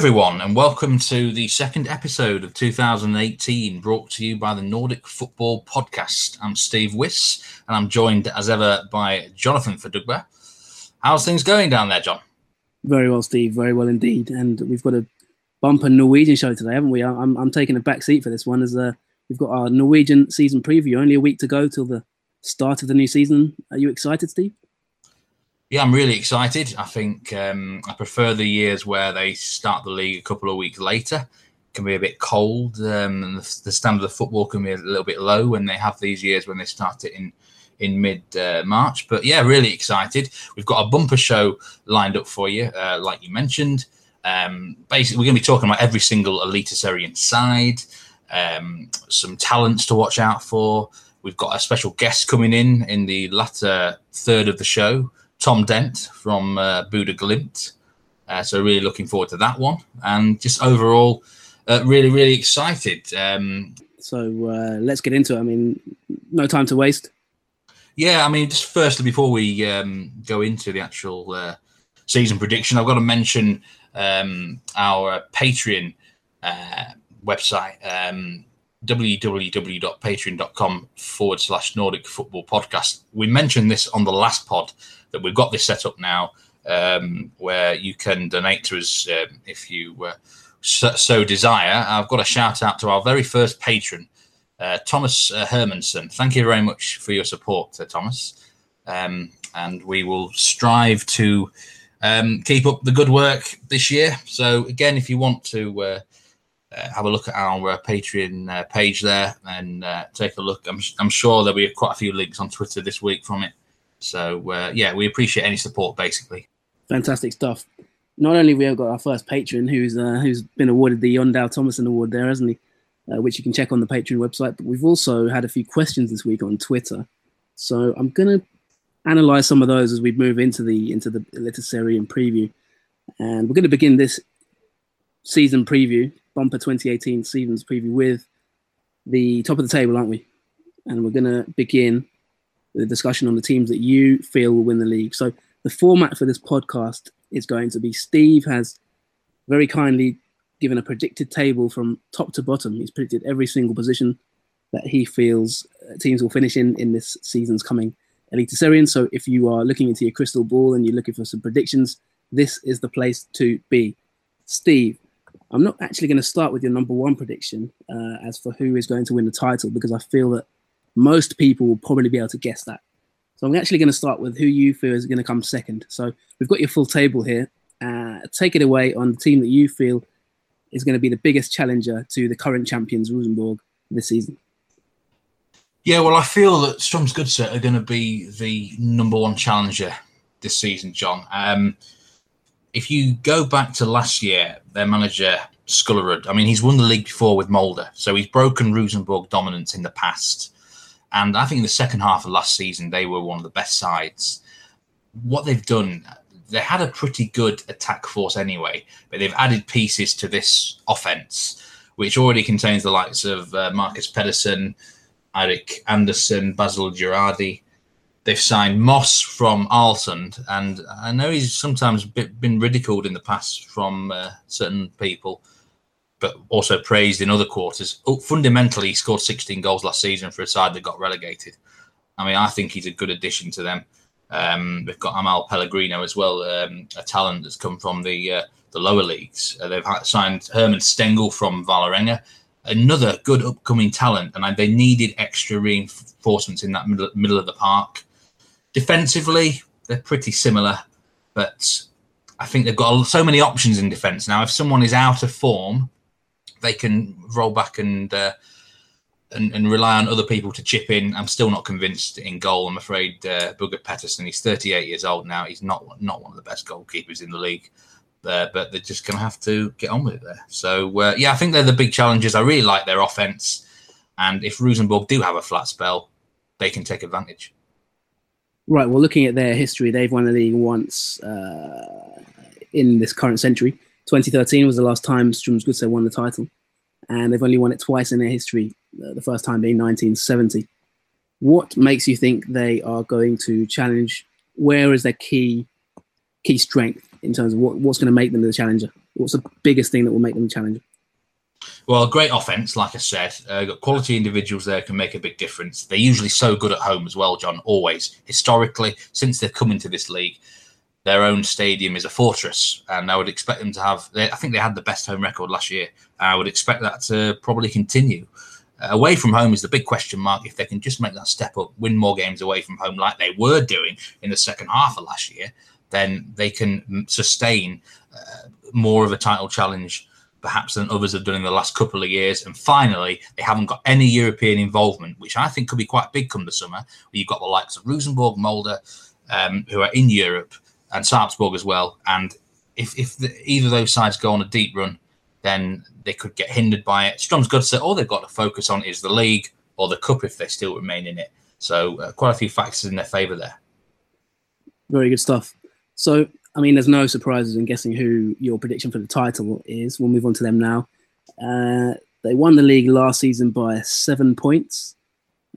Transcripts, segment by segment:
Everyone, and welcome to the second episode of 2018, brought to you by the Nordic Football Podcast. I'm Steve Wiss, and I'm joined as ever by Jonathan Fadugba. How's things going down there, John? Very well, Steve. Very well indeed. And we've got a bumper Norwegian show today, haven't we? I'm, I'm taking a back seat for this one as uh, we've got our Norwegian season preview. Only a week to go till the start of the new season. Are you excited, Steve? Yeah, I'm really excited. I think um, I prefer the years where they start the league a couple of weeks later. It can be a bit cold, um, and the, the, standard of football can be a little bit low when they have these years when they start it in in mid uh, March. But yeah, really excited. We've got a bumper show lined up for you, uh, like you mentioned. Um, basically, we're going to be talking about every single Eliteserien side, um, some talents to watch out for. We've got a special guest coming in in the latter third of the show. Tom Dent from uh, Bodø/Glimt. Uh, so really looking forward to that one, and just overall, uh, really really excited. Um, so uh, let's get into it. I mean, no time to waste. Yeah, I mean, just firstly before we um, go into the actual uh, season prediction, I've got to mention um, our Patreon uh, website. Um, www.patreon.com forward slash Nordic Football Podcast. We mentioned this on the last pod that we've got this set up now um, where you can donate to us um, if you uh, so, so, desire. I've got a shout out to our very first patron, uh, Thomas uh, Hermanson. Thank you very much for your support, uh, Thomas. Um, and we will strive to um, keep up the good work this year. So, again, if you want to uh, uh, have a look at our Patreon page there and take a look, I'm, I'm sure there'll be quite a few links on Twitter this week from it. So uh, yeah, we appreciate any support, basically. Fantastic stuff. Not only we have got our first patron who's uh, who's been awarded the Jon Dahl Tomasson Award there, hasn't he? Uh, which you can check on the Patreon website. But we've also had a few questions this week on Twitter, so I'm gonna analyze some of those as we move into the into the Eliteserien preview, and we're going to begin this season preview, bumper 2018 seasons preview with the top of the table, aren't we? And we're going to begin the discussion on the teams that you feel will win the league. So the format for this podcast is going to be Steve has very kindly given a predicted table from top to bottom. He's predicted every single position that he feels uh, teams will finish in in this season's coming Eliteserien. So if you are looking into your crystal ball and you're looking for some predictions, this is the place to be. Steve, I'm not actually going to start with your number one prediction uh, as for who is going to win the title because I feel that most people will probably be able to guess that. So I'm actually going to start with who you feel is going to come second. So we've got your full table here. Uh, take it away on the team that you feel is going to be the biggest challenger to the current champions, Rosenborg, this season. Yeah, well, I feel that Strømsgodset are going to be the number one challenger this season, John. Um, if you go back to last year, their manager Skullerud, I mean, he's won the league before with Molde, so he's broken Rosenborg dominance in the past. And I think in the second half of last season, they were one of the best sides. What they've done, they had a pretty good attack force anyway, but they've added pieces to this offense, which already contains the likes of uh, Marcus Pedersen, Eirik Andersen, Bassel Jradi. They've signed Moss from Ålesund, and I know he's sometimes been ridiculed in the past from uh, certain people but also praised in other quarters. Oh, fundamentally, he scored 16 goals last season for a side that got relegated. I mean, I think he's a good addition to them. Um, they've got Amahl Pellegrino as well, um, a talent that's come from the uh, the lower leagues. Uh, they've signed Herman Stengel from Vålerenga, another good upcoming talent, and they needed extra reinforcements in that middle, middle of the park. Defensively, they're pretty similar, but I think they've got so many options in defence now. If someone is out of form, they can roll back and, uh, and and rely on other people to chip in. I'm still not convinced in goal. I'm afraid uh, Bugge Pettersen. He's 38 years old now. He's not not one of the best goalkeepers in the league. Uh, but they're just going to have to get on with it there. So uh, yeah, I think they're the big challenges. I really like their offense, and if Rosenborg do have a flat spell, they can take advantage. Right. Well, looking at their history, they've won the league once uh, in this current century. 2013 was the last time Strømsgodset won the title, and they've only won it twice in their history. Uh, the first time being 1970. What makes you think they are going to challenge? Where is their key key strength in terms of what, what's going to make them the challenger What's the biggest thing that will make them challenge? Well, great offense, like I said. Uh, got quality individuals there can make a big difference. They're usually so good at home as well, John. Always, historically, since they've come into this league, their own stadium is a fortress, and I would expect them to have. They, I think they had the best home record last year. I would expect that to probably continue. Uh, away from home is the big question mark. If they can just make that step up, win more games away from home, like they were doing in the second half of last year, then they can sustain uh, more of a title challenge perhaps than others have done in the last couple of years. And finally, they haven't got any European involvement, which I think could be quite big come the summer. You've got the likes of Rosenborg, Molde, um, who are in Europe, and Sarpsborg as well. And if, if the, either of those sides go on a deep run, then they could get hindered by it. Strømsgodset all they've got to focus on is the league or the cup if they still remain in it. So uh, quite a few factors in their favour there. Very good stuff. So I mean, there's no surprises in guessing who your prediction for the title is. We'll move on to them now. Uh, they won the league last season by seven points,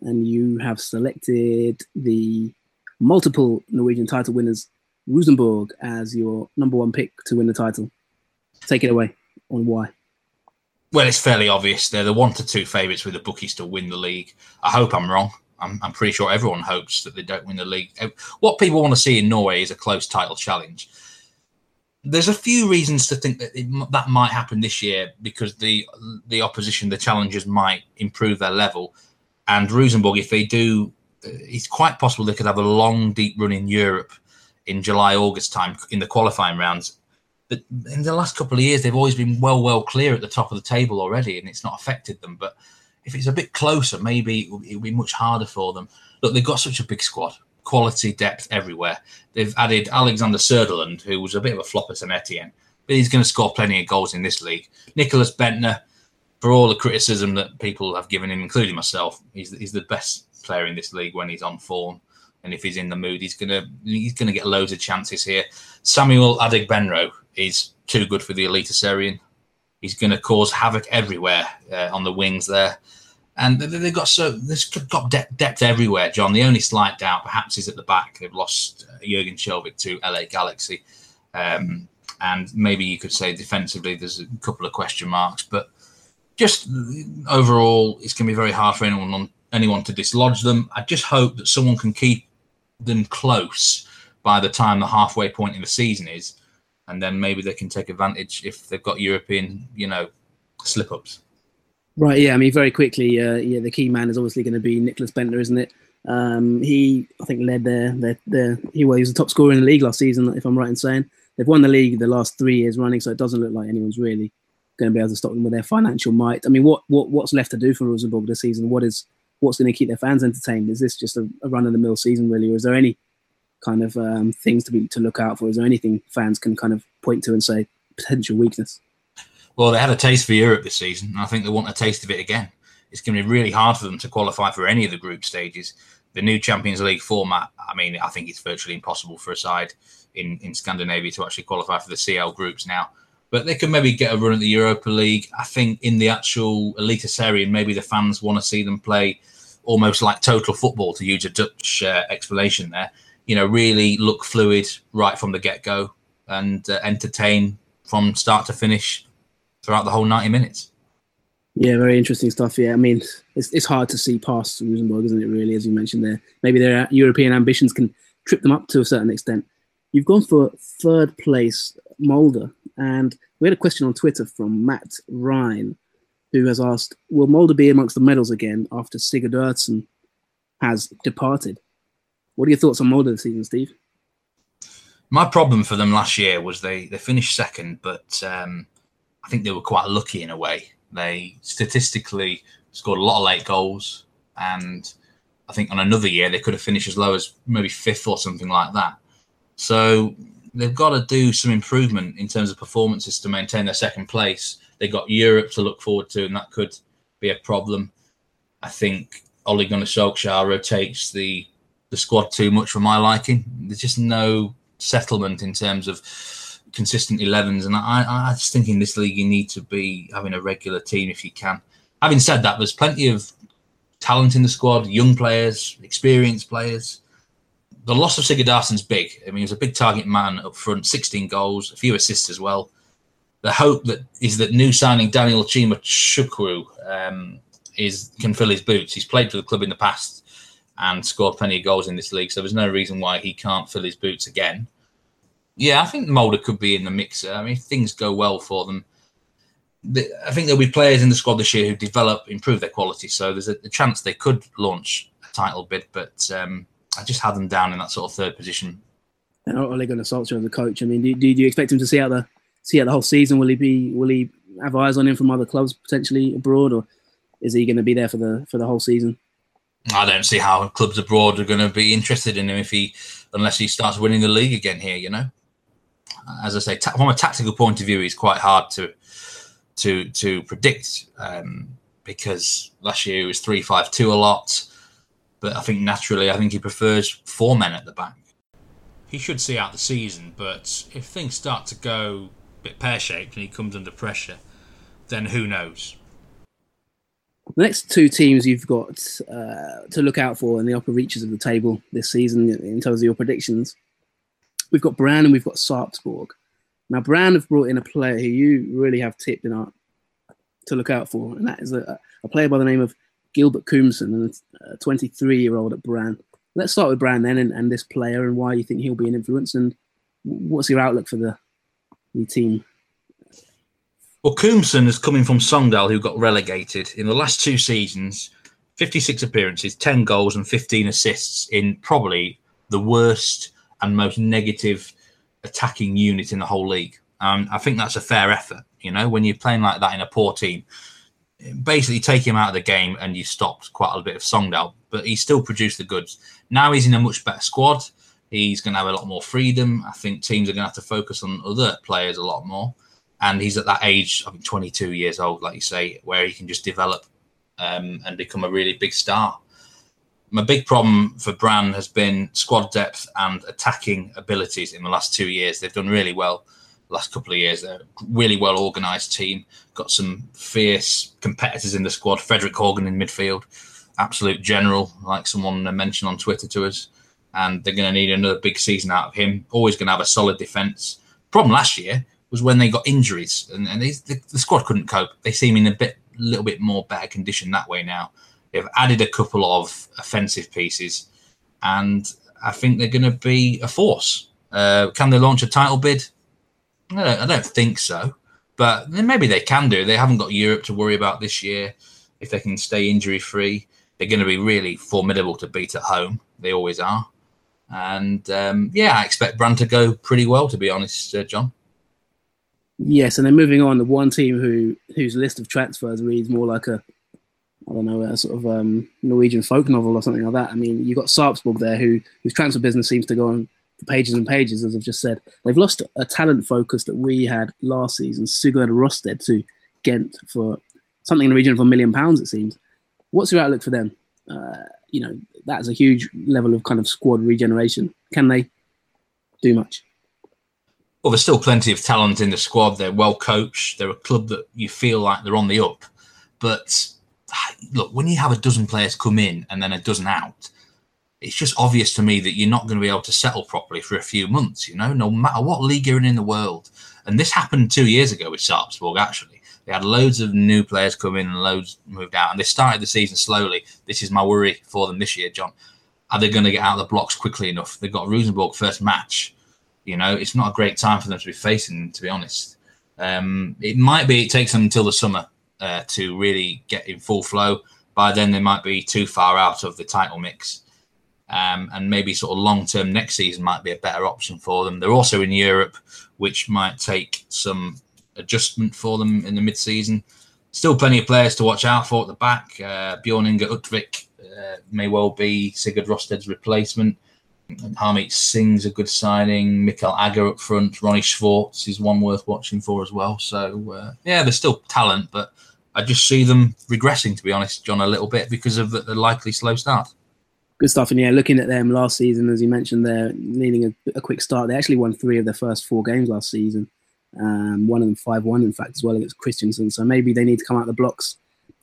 and you have selected the multiple Norwegian title winners, Rosenborg, as your number one pick to win the title. Take it away on why. Well, it's fairly obvious. They're the one to two favourites with the bookies to win the league. I hope I'm wrong. I'm, I'm pretty sure everyone hopes that they don't win the league. What people want to see in Norway is a close title challenge. There's a few reasons to think that it, that might happen this year because the the opposition, the challengers, might improve their level. And Rosenborg, if they do, uh, it's quite possible they could have a long, deep run in Europe in July, August time in the qualifying rounds. But in the last couple of years, they've always been well, well clear at the top of the table already, and it's not affected them. But if it's a bit closer, maybe it will, be much harder for them. Look, they've got such a big squad, quality depth everywhere. They've added Alexander Søderlund, who was a bit of a flop at St Etienne, but he's going to score plenty of goals in this league. Nicklas Bendtner, for all the criticism that people have given him, including myself, he's, he's the best player in this league when he's on form. And if he's in the mood, he's gonna he's gonna get loads of chances here. Samuel Adegbenro is too good for the Eliteserien. He's to cause havoc everywhere uh, on the wings there. And they've got so they've got depth, depth everywhere, John. The only slight doubt perhaps is at the back. They've lost uh, Jørgen Skjelvik to LA Galaxy. Um, and maybe you could say defensively there's a couple of question marks, but just overall, it's to be very hard for anyone on anyone to dislodge them. I just hope that someone can keep them close by the time the halfway point in the season is, and then maybe they can take advantage if they've got European, you know, slip ups. Right. Yeah. I mean, very quickly. Uh, yeah, the key man is obviously going to be Nicklas Bendtner, isn't it? Um, he, I think, led their their, their he, well, he was the top scorer in the league last season, if I'm right in saying. They've won the league the last three years running, so it doesn't look like anyone's really going to be able to stop them with their financial might. I mean, what what what's left to do for Rosenborg this season? What is what's going to keep their fans entertained? Is this just a, a run of the mill season, really, or is there any kind of um, things to be to look out for? Is there anything fans can kind of point to and say potential weakness? Well, they had a taste for Europe this season, and I think they want a taste of it again. It's going to be really hard for them to qualify for any of the group stages. The new Champions League format, I mean, I think it's virtually impossible for a side in, in Scandinavia to actually qualify for the CL groups now. But they could maybe get a run at the Europa League. I think in the actual Eliteserien, maybe the fans want to see them play almost like total football, to use a Dutch uh, explanation there you know, really look fluid right from the get go and uh, entertain from start to finish throughout the whole 90 minutes. Yeah, very interesting stuff. Yeah, I mean, it's, it's hard to see past Rosenborg, isn't it, really, as you mentioned there? Maybe their European ambitions can trip them up to a certain extent. You've gone for third place, Molde. And we had a question on Twitter from Matt Ryan, who has asked Will Molde be amongst the medals again after Sigurd has departed? What are your thoughts on Molde this season, Steve? My problem for them last year was they they finished second, but um, I think they were quite lucky in a way. They statistically scored a lot of late goals, and I think on another year they could have finished as low as maybe fifth or something like that. So they've got to do some improvement in terms of performances to maintain their second place. They got Europe to look forward to, and that could be a problem. I think Ole Gunnar Solskjaer rotates the the squad too much for my liking. There's just no settlement in terms of consistent 11s. And I, I just think in this league, you need to be having a regular team if you can. Having said that, there's plenty of talent in the squad, young players, experienced players. The loss of Sigurdsson's big. I mean, he was a big target man up front, 16 goals, a few assists as well. The hope that is that new signing Daniel Chima Chukwu um, is can fill his boots. He's played for the club in the past and scored plenty of goals in this league, so there's no reason why he can't fill his boots again. Yeah, I think Molde could be in the mixer. I mean, things go well for them, I think there'll be players in the squad this year who develop, improve their quality. So there's a, a chance they could launch a title bid, but um, I just had them down in that sort of third position. And Ole Gunnar Solskjaer as a coach. I mean, do, do, do you expect him to see out the see out the whole season? Will he be? Will he have eyes on him from other clubs potentially abroad, or is he going to be there for the for the whole season? I don't see how clubs abroad are going to be interested in him if he, unless he starts winning the league again here. You know, as I say, ta- from a tactical point of view, he's quite hard to to to predict um, because last year he was three five two a lot, but I think naturally I think he prefers four men at the back. He should see out the season, but if things start to go a bit pear shaped and he comes under pressure, then who knows? The next two teams you've got uh, to look out for in the upper reaches of the table this season, in terms of your predictions, we've got Brann and we've got Sarpsborg. Now, Brann have brought in a player who you really have tipped in our, to look out for, and that is a, a player by the name of Gilbert Koomson, a 23 year old at Brann. Let's start with Brann then and, and, this player and why you think he'll be an influence and what's your outlook for the, the team? Well, Koomson is coming from Sogndal, who got relegated in the last two seasons. 56 appearances, 10 goals, and 15 assists in probably the worst and most negative attacking unit in the whole league. Um, I think that's a fair effort. You know, when you're playing like that in a poor team, basically take him out of the game and you stopped quite a bit of Sogndal, but he still produced the goods. Now he's in a much better squad. He's going to have a lot more freedom. I think teams are going to have to focus on other players a lot more. And he's at that age, I think 22 years old, like you say, where he can just develop um, and become a really big star my big problem for Brann has been squad depth and attacking abilities in the last two years. They've done really well last couple of years. They're a really well organised team. Got some fierce competitors in the squad. Fredrik Haugen in midfield, absolute general, like someone mentioned on Twitter to us. And they're going to need another big season out of him. Always going to have a solid defence. Problem last year was when they got injuries and, and they, the, the squad couldn't cope. They seem in a bit, little bit more better condition that way now. They've added a couple of offensive pieces, and I think they're going to be a force. Uh, can they launch a title bid? I don't, I don't think so, but maybe they can do. They haven't got Europe to worry about this year. If they can stay injury free, they're going to be really formidable to beat at home. They always are. And um, yeah, I expect Brann to go pretty well, to be honest, uh, John. Yes, and then moving on, the one team who whose list of transfers reads more like a I don't know, a sort of um, Norwegian folk novel or something like that. I mean, you've got Sarpsborg there, who whose transfer business seems to go on for pages and pages, as I've just said. They've lost a talent focus that we had last season, Sigurd Rosted, to Ghent for something in the region of a million pounds, it seems. What's your outlook for them? Uh, you know, that's a huge level of kind of squad regeneration. Can they do much? Well, there's still plenty of talent in the squad. They're well coached. They're a club that you feel like they're on the up. But look, when you have a dozen players come in and then a dozen out, it's just obvious to me that you're not going to be able to settle properly for a few months, you know, no matter what league you're in in the world. And this happened two years ago with Sarpsborg, actually. They had loads of new players come in and loads moved out, and they started the season slowly. This is my worry for them this year, John. Are they going to get out of the blocks quickly enough? They've got Rosenborg first match. You know, it's not a great time for them to be facing, to be honest. Um, it might be it takes them until the summer uh, to really get in full flow. By then, they might be too far out of the title mix. Um, and maybe sort of long term next season might be a better option for them. They're also in Europe, which might take some adjustment for them in the mid season. Still plenty of players to watch out for at the back. Uh, Bjorn Inge Utvik uh, may well be Sigurd Rosted's replacement. Harmeet Singh's a good signing. Mikael Agger up front. Ronnie Schwartz is one worth watching for as well. So, uh, yeah, there's still talent, but I just see them regressing, to be honest, John, a little bit because of the, the likely slow start. Good stuff. And yeah, looking at them last season, as you mentioned, they're needing a, a quick start. They actually won three of their first four games last season. Um, one of them 5 1, in fact, as well against Kristiansund. So maybe they need to come out of the blocks,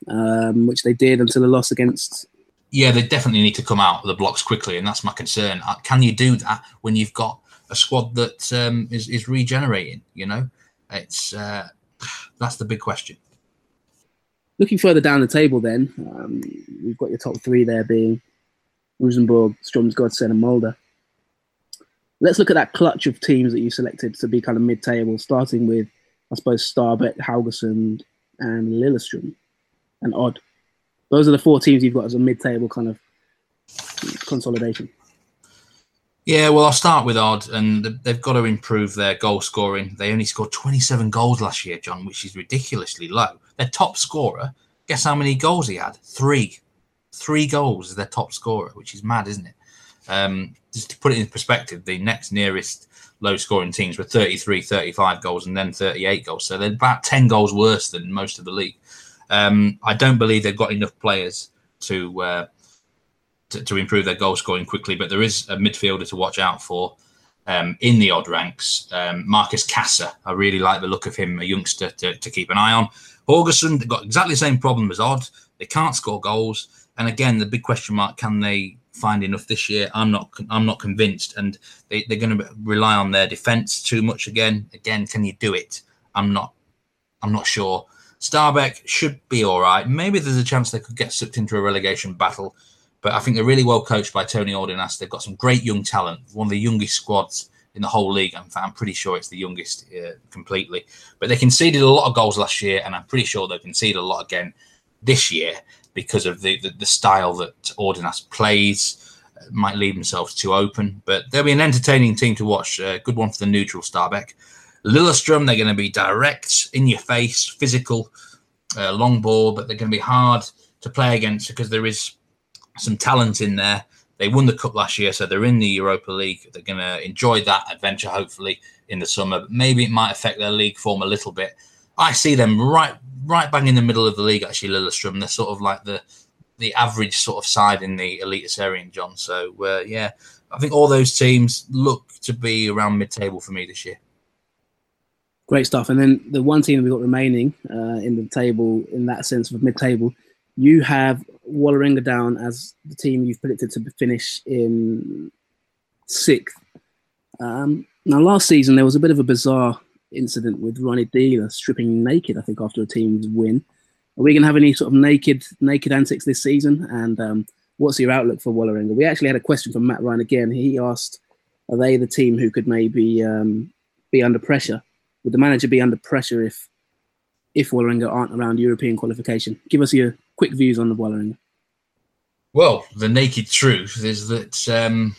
um, which they did until the loss against. Yeah, they definitely need to come out of the blocks quickly. And that's my concern. Uh, can you do that when you've got a squad that um, is is regenerating, you know? It's uh, that's the big question. Looking further down the table, then um, we've got your top three there being Rosenborg, Strømsgodset, and Molde. Let's look at that clutch of teams that you selected to be kind of mid-table, starting with, I suppose, Stabæk, Haugesund, and Lillestrøm, and Odd. Those are the four teams you've got as a mid-table kind of consolidation. Yeah, well, I'll start with Odd, and they've got to improve their goal scoring. They only scored 27 goals last year, John, which is ridiculously low. Their top scorer, guess how many goals he had? Three. Three goals is their top scorer, which is mad, isn't it? Um, just to put it in perspective, the next nearest low scoring teams were 33, 35 goals, and then 38 goals. So they're about 10 goals worse than most of the league. Um, I don't believe they've got enough players to. Uh, to, to, improve their goal scoring quickly. But there is a midfielder to watch out for um, in the odd ranks. Um, Markus Kaasa, I really like the look of him, a youngster to, to keep an eye on. They've got exactly the same problem as Odd. They can't score goals, and again, the big question mark: can they find enough this year? I'm not. I'm not convinced, and they, they're going to rely on their defence too much again. Again, can you do it? I'm not. I'm not sure. Stabæk should be all right. Maybe there's a chance they could get sucked into a relegation battle but I think they're really well coached by Toni Ordinas. They've got some great young talent, one of the youngest squads in the whole league. Fact, I'm pretty sure it's the youngest uh, completely. But they conceded a lot of goals last year, and I'm pretty sure they'll concede a lot again this year because of the, the, the style that Ordinas plays. Uh, might leave themselves too open, but they'll be an entertaining team to watch. A uh, good one for the neutral Stabæk. Lillestrøm, they're going to be direct, in your face, physical, uh, long ball, but they're going to be hard to play against because there is some talent in there. They won the cup last year, so they're in the Europa League. They're going to enjoy that adventure, hopefully, in the summer. But Maybe it might affect their league form a little bit. I see them right, right bang in the middle of the league. Actually, Lillestrøm. They're sort of like the the average sort of side in the Eliteserien, John. So uh, yeah, I think all those teams look to be around mid-table for me this year. Great stuff. And then the one team that we've got remaining uh, in the table, in that sense of mid-table, you have Vålerenga down as the team you've predicted to finish in sixth. Um, now, last season there was a bit of a bizarre incident with Ronny Deila stripping naked. I think after a team's win. Are we going to have any sort of naked naked antics this season? And um, what's your outlook for Vålerenga? We actually had a question from Matt Ryan again. He asked, "Are they the team who could maybe um, be under pressure? Would the manager be under pressure if if Vålerenga aren't around European qualification? Give us your quick views on the Vålerenga. Well, the naked truth is that um,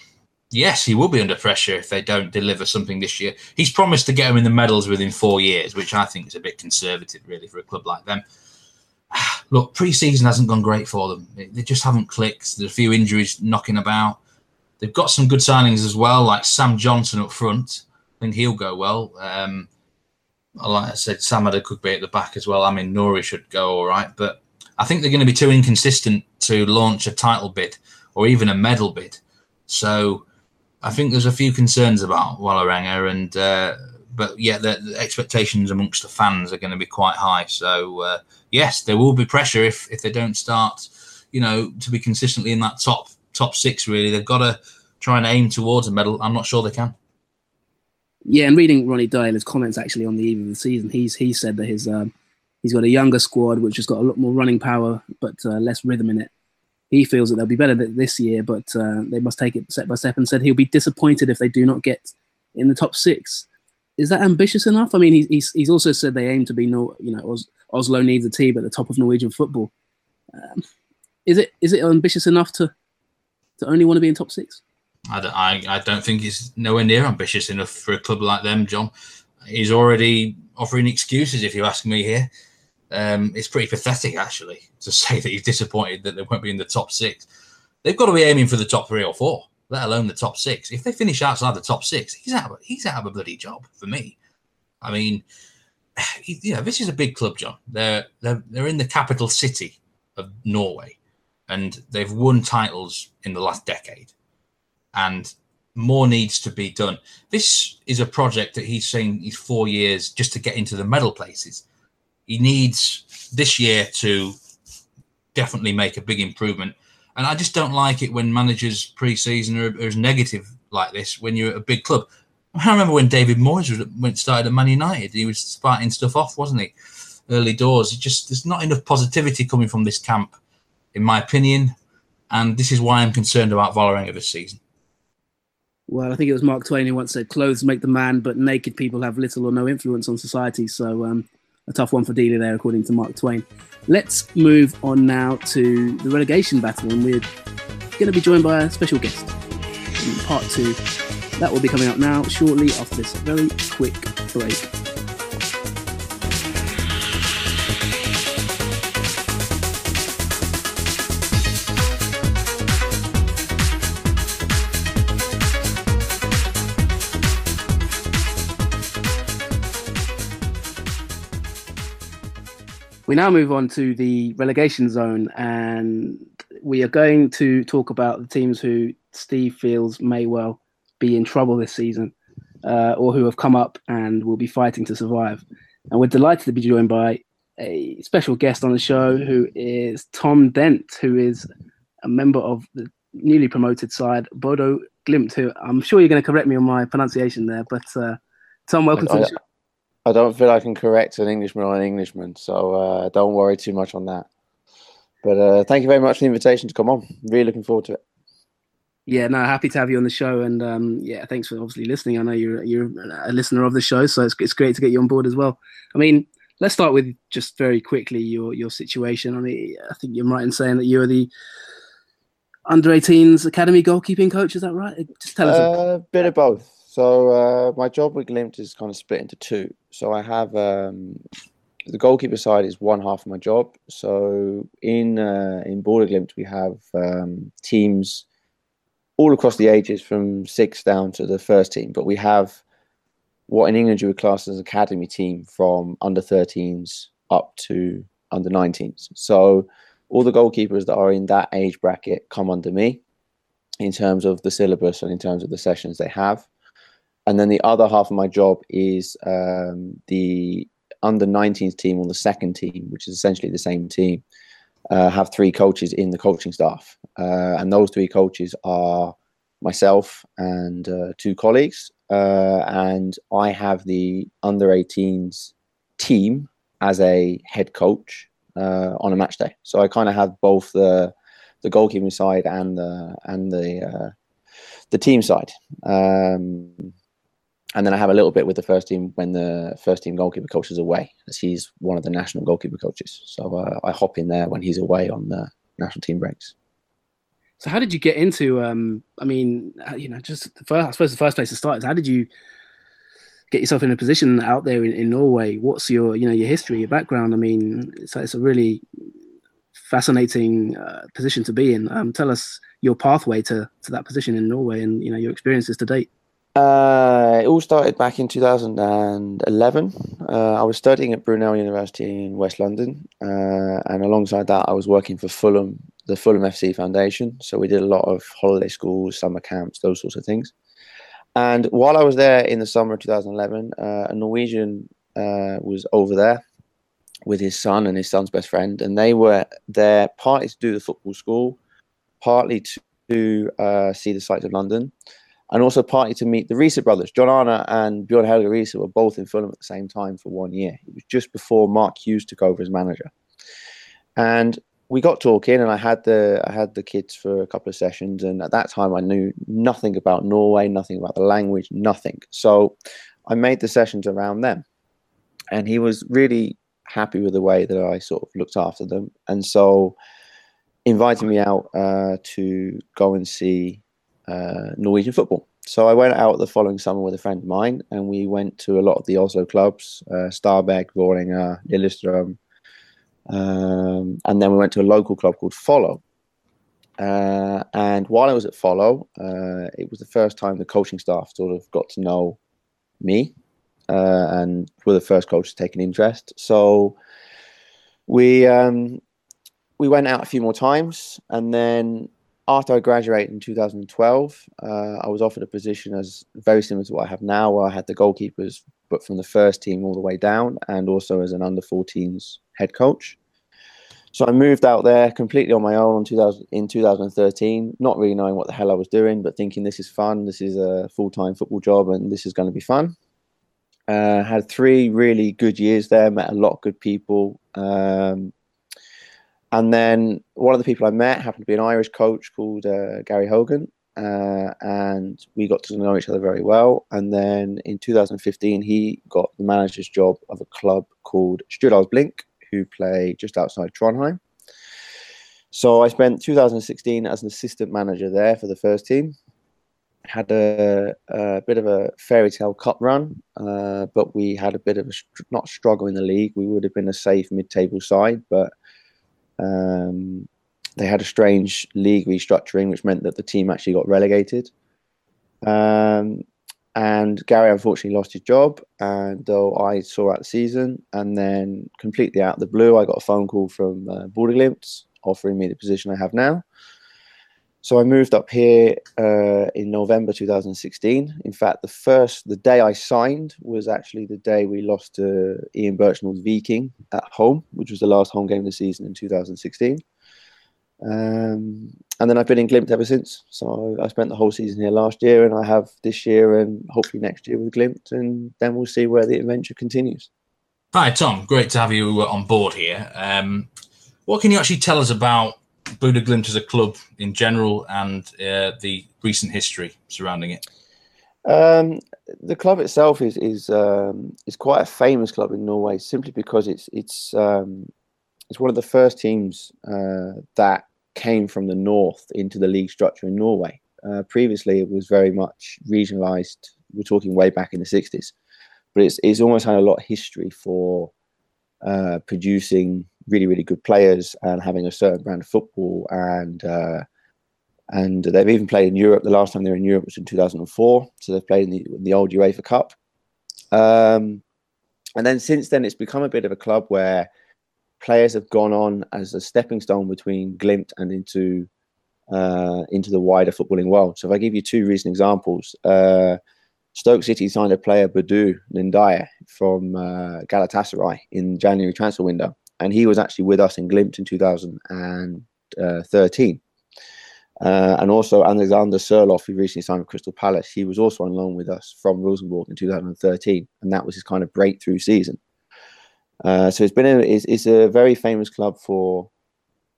yes, he will be under pressure if they don't deliver something this year. He's promised to get them in the medals within four years, which I think is a bit conservative, really, for a club like them. Look, pre-season hasn't gone great for them. They just haven't clicked. There's a few injuries knocking about. They've got some good signings as well, like Sam Johnson up front. I think he'll go well. Um, like I said, Samada could be at the back as well. I mean, Nuri should go all right, but I think they're going to be too inconsistent to launch a title bid or even a medal bid. So I think there's a few concerns about Vålerenga, and uh, but yeah, the, the, expectations amongst the fans are going to be quite high. So uh, yes, there will be pressure if if they don't start, you know, to be consistently in that top top six. Really, they've got to try and aim towards a medal. I'm not sure they can. Yeah, and reading Ronny Deila's comments actually on the eve of the season, he's he said that his um, he's got a younger squad which has got a lot more running power but uh, less rhythm in it. He feels that they'll be better this year, but uh, they must take it step by step. And said he'll be disappointed if they do not get in the top six. Is that ambitious enough? I mean, he's he's also said they aim to be no, you know, Os- Oslo needs a team at the top of Norwegian football. Um, is it is it ambitious enough to to only want to be in top six? I don't, I, I don't think it's nowhere near ambitious enough for a club like them, John. He's already offering excuses, if you ask me here. Um, it's pretty pathetic, actually, to say that he's disappointed that they won't be in the top six. They've got to be aiming for the top three or four, let alone the top six. If they finish outside the top six, he's out. Of, he's out of a bloody job for me. I mean, you know, this is a big club, John. They're they're they're in the capital city of Norway, and they've won titles in the last decade and more needs to be done. This is a project that he's saying he's four years just to get into the medal places. He needs this year to definitely make a big improvement. And I just don't like it when managers pre-season are, are as negative like this when you're at a big club. I remember when David Moyes went started at Man United. He was sparking stuff off, wasn't he? Early doors. It just there's not enough positivity coming from this camp, in my opinion, and this is why I'm concerned about Vålerenga this season. Well, I think it was Mark Twain who once said, "Clothes make the man, but naked people have little or no influence on society." So, um, a tough one for Deila there, according to Mark Twain. Let's move on now to the relegation battle, and we're going to be joined by a special guest in part two. That will be coming up now, shortly after this very quick break. We now move on to the relegation zone, and we are going to talk about the teams who Steve feels may well be in trouble this season, uh, or who have come up and will be fighting to survive. And we're delighted to be joined by a special guest on the show, who is Tom Dent, who is a member of the newly promoted side Bodo Glimt. Who I'm sure you're going to correct me on my pronunciation there, but uh, Tom, welcome I, to the show. I don't feel I can correct an Englishman on an Englishman, so uh, don't worry too much on that. But uh, thank you very much for the invitation to come on. Really looking forward to it. Yeah, no, happy to have you on the show, and um, yeah, thanks for obviously listening. I know you're you're a listener of the show, so it's it's great to get you on board as well. I mean, let's start with just very quickly your your situation. I mean, I think you're right in saying that you're the under 18s academy goalkeeping coach. Is that right? Just tell us uh, a bit of both. So uh, my job with Glimt is kind of split into two. So I have um, the goalkeeper side is one half of my job. So in uh, in Bodø/Glimt we have um, teams all across the ages from six down to the first team, but we have what in England you would class as academy team from under 13s up to under 19s. So all the goalkeepers that are in that age bracket come under me in terms of the syllabus and in terms of the sessions they have and then the other half of my job is um, the under 19s team on the second team, which is essentially the same team. Uh, have three coaches in the coaching staff, uh, and those three coaches are myself and uh, two colleagues. Uh, and I have the under 18s team as a head coach uh, on a match day. So I kind of have both the the goalkeeping side and the and the uh, the team side. Um, and then I have a little bit with the first team when the first team goalkeeper coach is away, as he's one of the national goalkeeper coaches. So uh, I hop in there when he's away on the national team breaks. So how did you get into? Um, I mean, uh, you know, just the first, I suppose the first place to start is how did you get yourself in a position out there in, in Norway? What's your, you know, your history, your background? I mean, it's, it's a really fascinating uh, position to be in. Um, tell us your pathway to to that position in Norway and you know your experiences to date. Uh, it all started back in 2011. Uh, I was studying at Brunel University in West London, uh, and alongside that, I was working for Fulham, the Fulham FC Foundation. So we did a lot of holiday schools, summer camps, those sorts of things. And while I was there in the summer of 2011, uh, a Norwegian uh, was over there with his son and his son's best friend, and they were there partly to do the football school, partly to, uh, see the sights of London and also partly to meet the Riise brothers. John Arne and Bjorn Helge Riise were both in Fulham at the same time for one year. It was just before Mark Hughes took over as manager. And we got talking and I had the I had the kids for a couple of sessions and at that time I knew nothing about Norway, nothing about the language, nothing. So I made the sessions around them. And he was really happy with the way that I sort of looked after them. And so invited me out uh, to go and see uh, Norwegian football. So I went out the following summer with a friend of mine, and we went to a lot of the Oslo clubs, uh, Stabæk, Vålerenga, Lillestrøm, um, and then we went to a local club called Follo. Uh, and while I was at Follo, uh, it was the first time the coaching staff sort of got to know me, uh, and were the first coaches to take an interest. So we um, we went out a few more times, and then after I graduated in 2012, uh, I was offered a position as very similar to what I have now, where I had the goalkeepers, but from the first team all the way down, and also as an under 14s head coach. So I moved out there completely on my own in 2000, in 2013, not really knowing what the hell I was doing, but thinking this is fun, this is a full time football job, and this is going to be fun. Uh, had three really good years there, met a lot of good people. Um, and then one of the people I met happened to be an Irish coach called uh, Gary Hogan, uh, and we got to know each other very well. And then in 2015, he got the manager's job of a club called Stjørdals Blink, who play just outside Trondheim. So I spent 2016 as an assistant manager there for the first team. Had a, a bit of a fairy tale cup run, uh, but we had a bit of a not struggle in the league. We would have been a safe mid-table side, but um, they had a strange league restructuring, which meant that the team actually got relegated. Um, and Gary unfortunately lost his job, and though I saw out the season, and then completely out of the blue, I got a phone call from uh, Bodø/Glimt offering me the position I have now. So I moved up here uh, in November 2016. In fact, the first, the day I signed was actually the day we lost to Ian Burchnall's Viking at home, which was the last home game of the season in 2016. Um, and then I've been in Glimt ever since. So I spent the whole season here last year, and I have this year and hopefully next year with Glimt, and then we'll see where the adventure continues. Hi, Tom. Great to have you on board here. Um, what can you actually tell us about Bodø/Glimt as a club in general and uh, the recent history surrounding it? Um, the club itself is is um, is quite a famous club in Norway, simply because it's it's um, it's one of the first teams uh, that came from the north into the league structure in Norway. Uh, previously, it was very much regionalised. We're talking way back in the '60s, but it's it's almost had a lot of history for uh, producing really, really good players and having a certain brand of football. And uh, and they've even played in Europe. The last time they were in Europe was in 2004. So they've played in the, in the old UEFA Cup. Um, and then since then, it's become a bit of a club where players have gone on as a stepping stone between Glimt and into uh, into the wider footballing world. So if I give you two recent examples, uh, Stoke City signed a player, Badou Ndiaye, from uh, Galatasaray in January transfer window and he was actually with us in Glimt in 2013. Uh, and also Alexander Sørloth, who recently signed with Crystal Palace, he was also on loan with us from Rosenborg in 2013, and that was his kind of breakthrough season. Uh, so it's been a, it's, it's, a very famous club for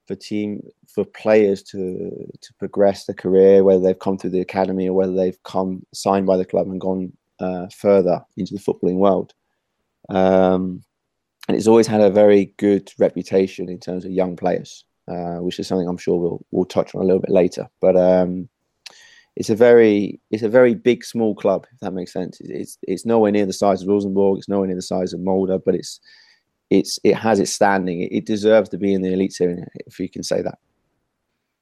for team for players to to progress their career, whether they've come through the academy or whether they've come signed by the club and gone uh, further into the footballing world. Um, and it's always had a very good reputation in terms of young players, uh, which is something I'm sure we'll we'll touch on a little bit later. But um, it's a very it's a very big small club, if that makes sense. It's it's nowhere near the size of Rosenborg. It's nowhere near the size of Molde, but it's it's it has its standing. It, it deserves to be in the elite series, if you can say that.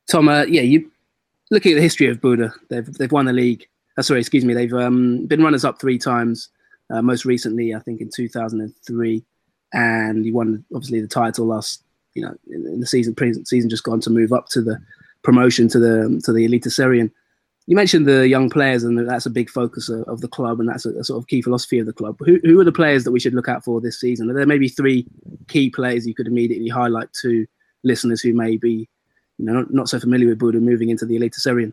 Tom, uh, yeah, you looking at the history of Bodø, they've they've won the league. Uh, sorry, excuse me, they've um, been runners up three times. Uh, most recently, I think in 2003 and he won obviously the title last you know in, the season season just gone to move up to the promotion to the to the Eliteserien. You mentioned the young players, and that's a big focus of, of the club, and that's a, a, sort of key philosophy of the club. Who, who are the players that we should look out for this season? Are there maybe three key players you could immediately highlight to listeners who may be, you know, not, not so familiar with Bodø moving into the Eliteserien?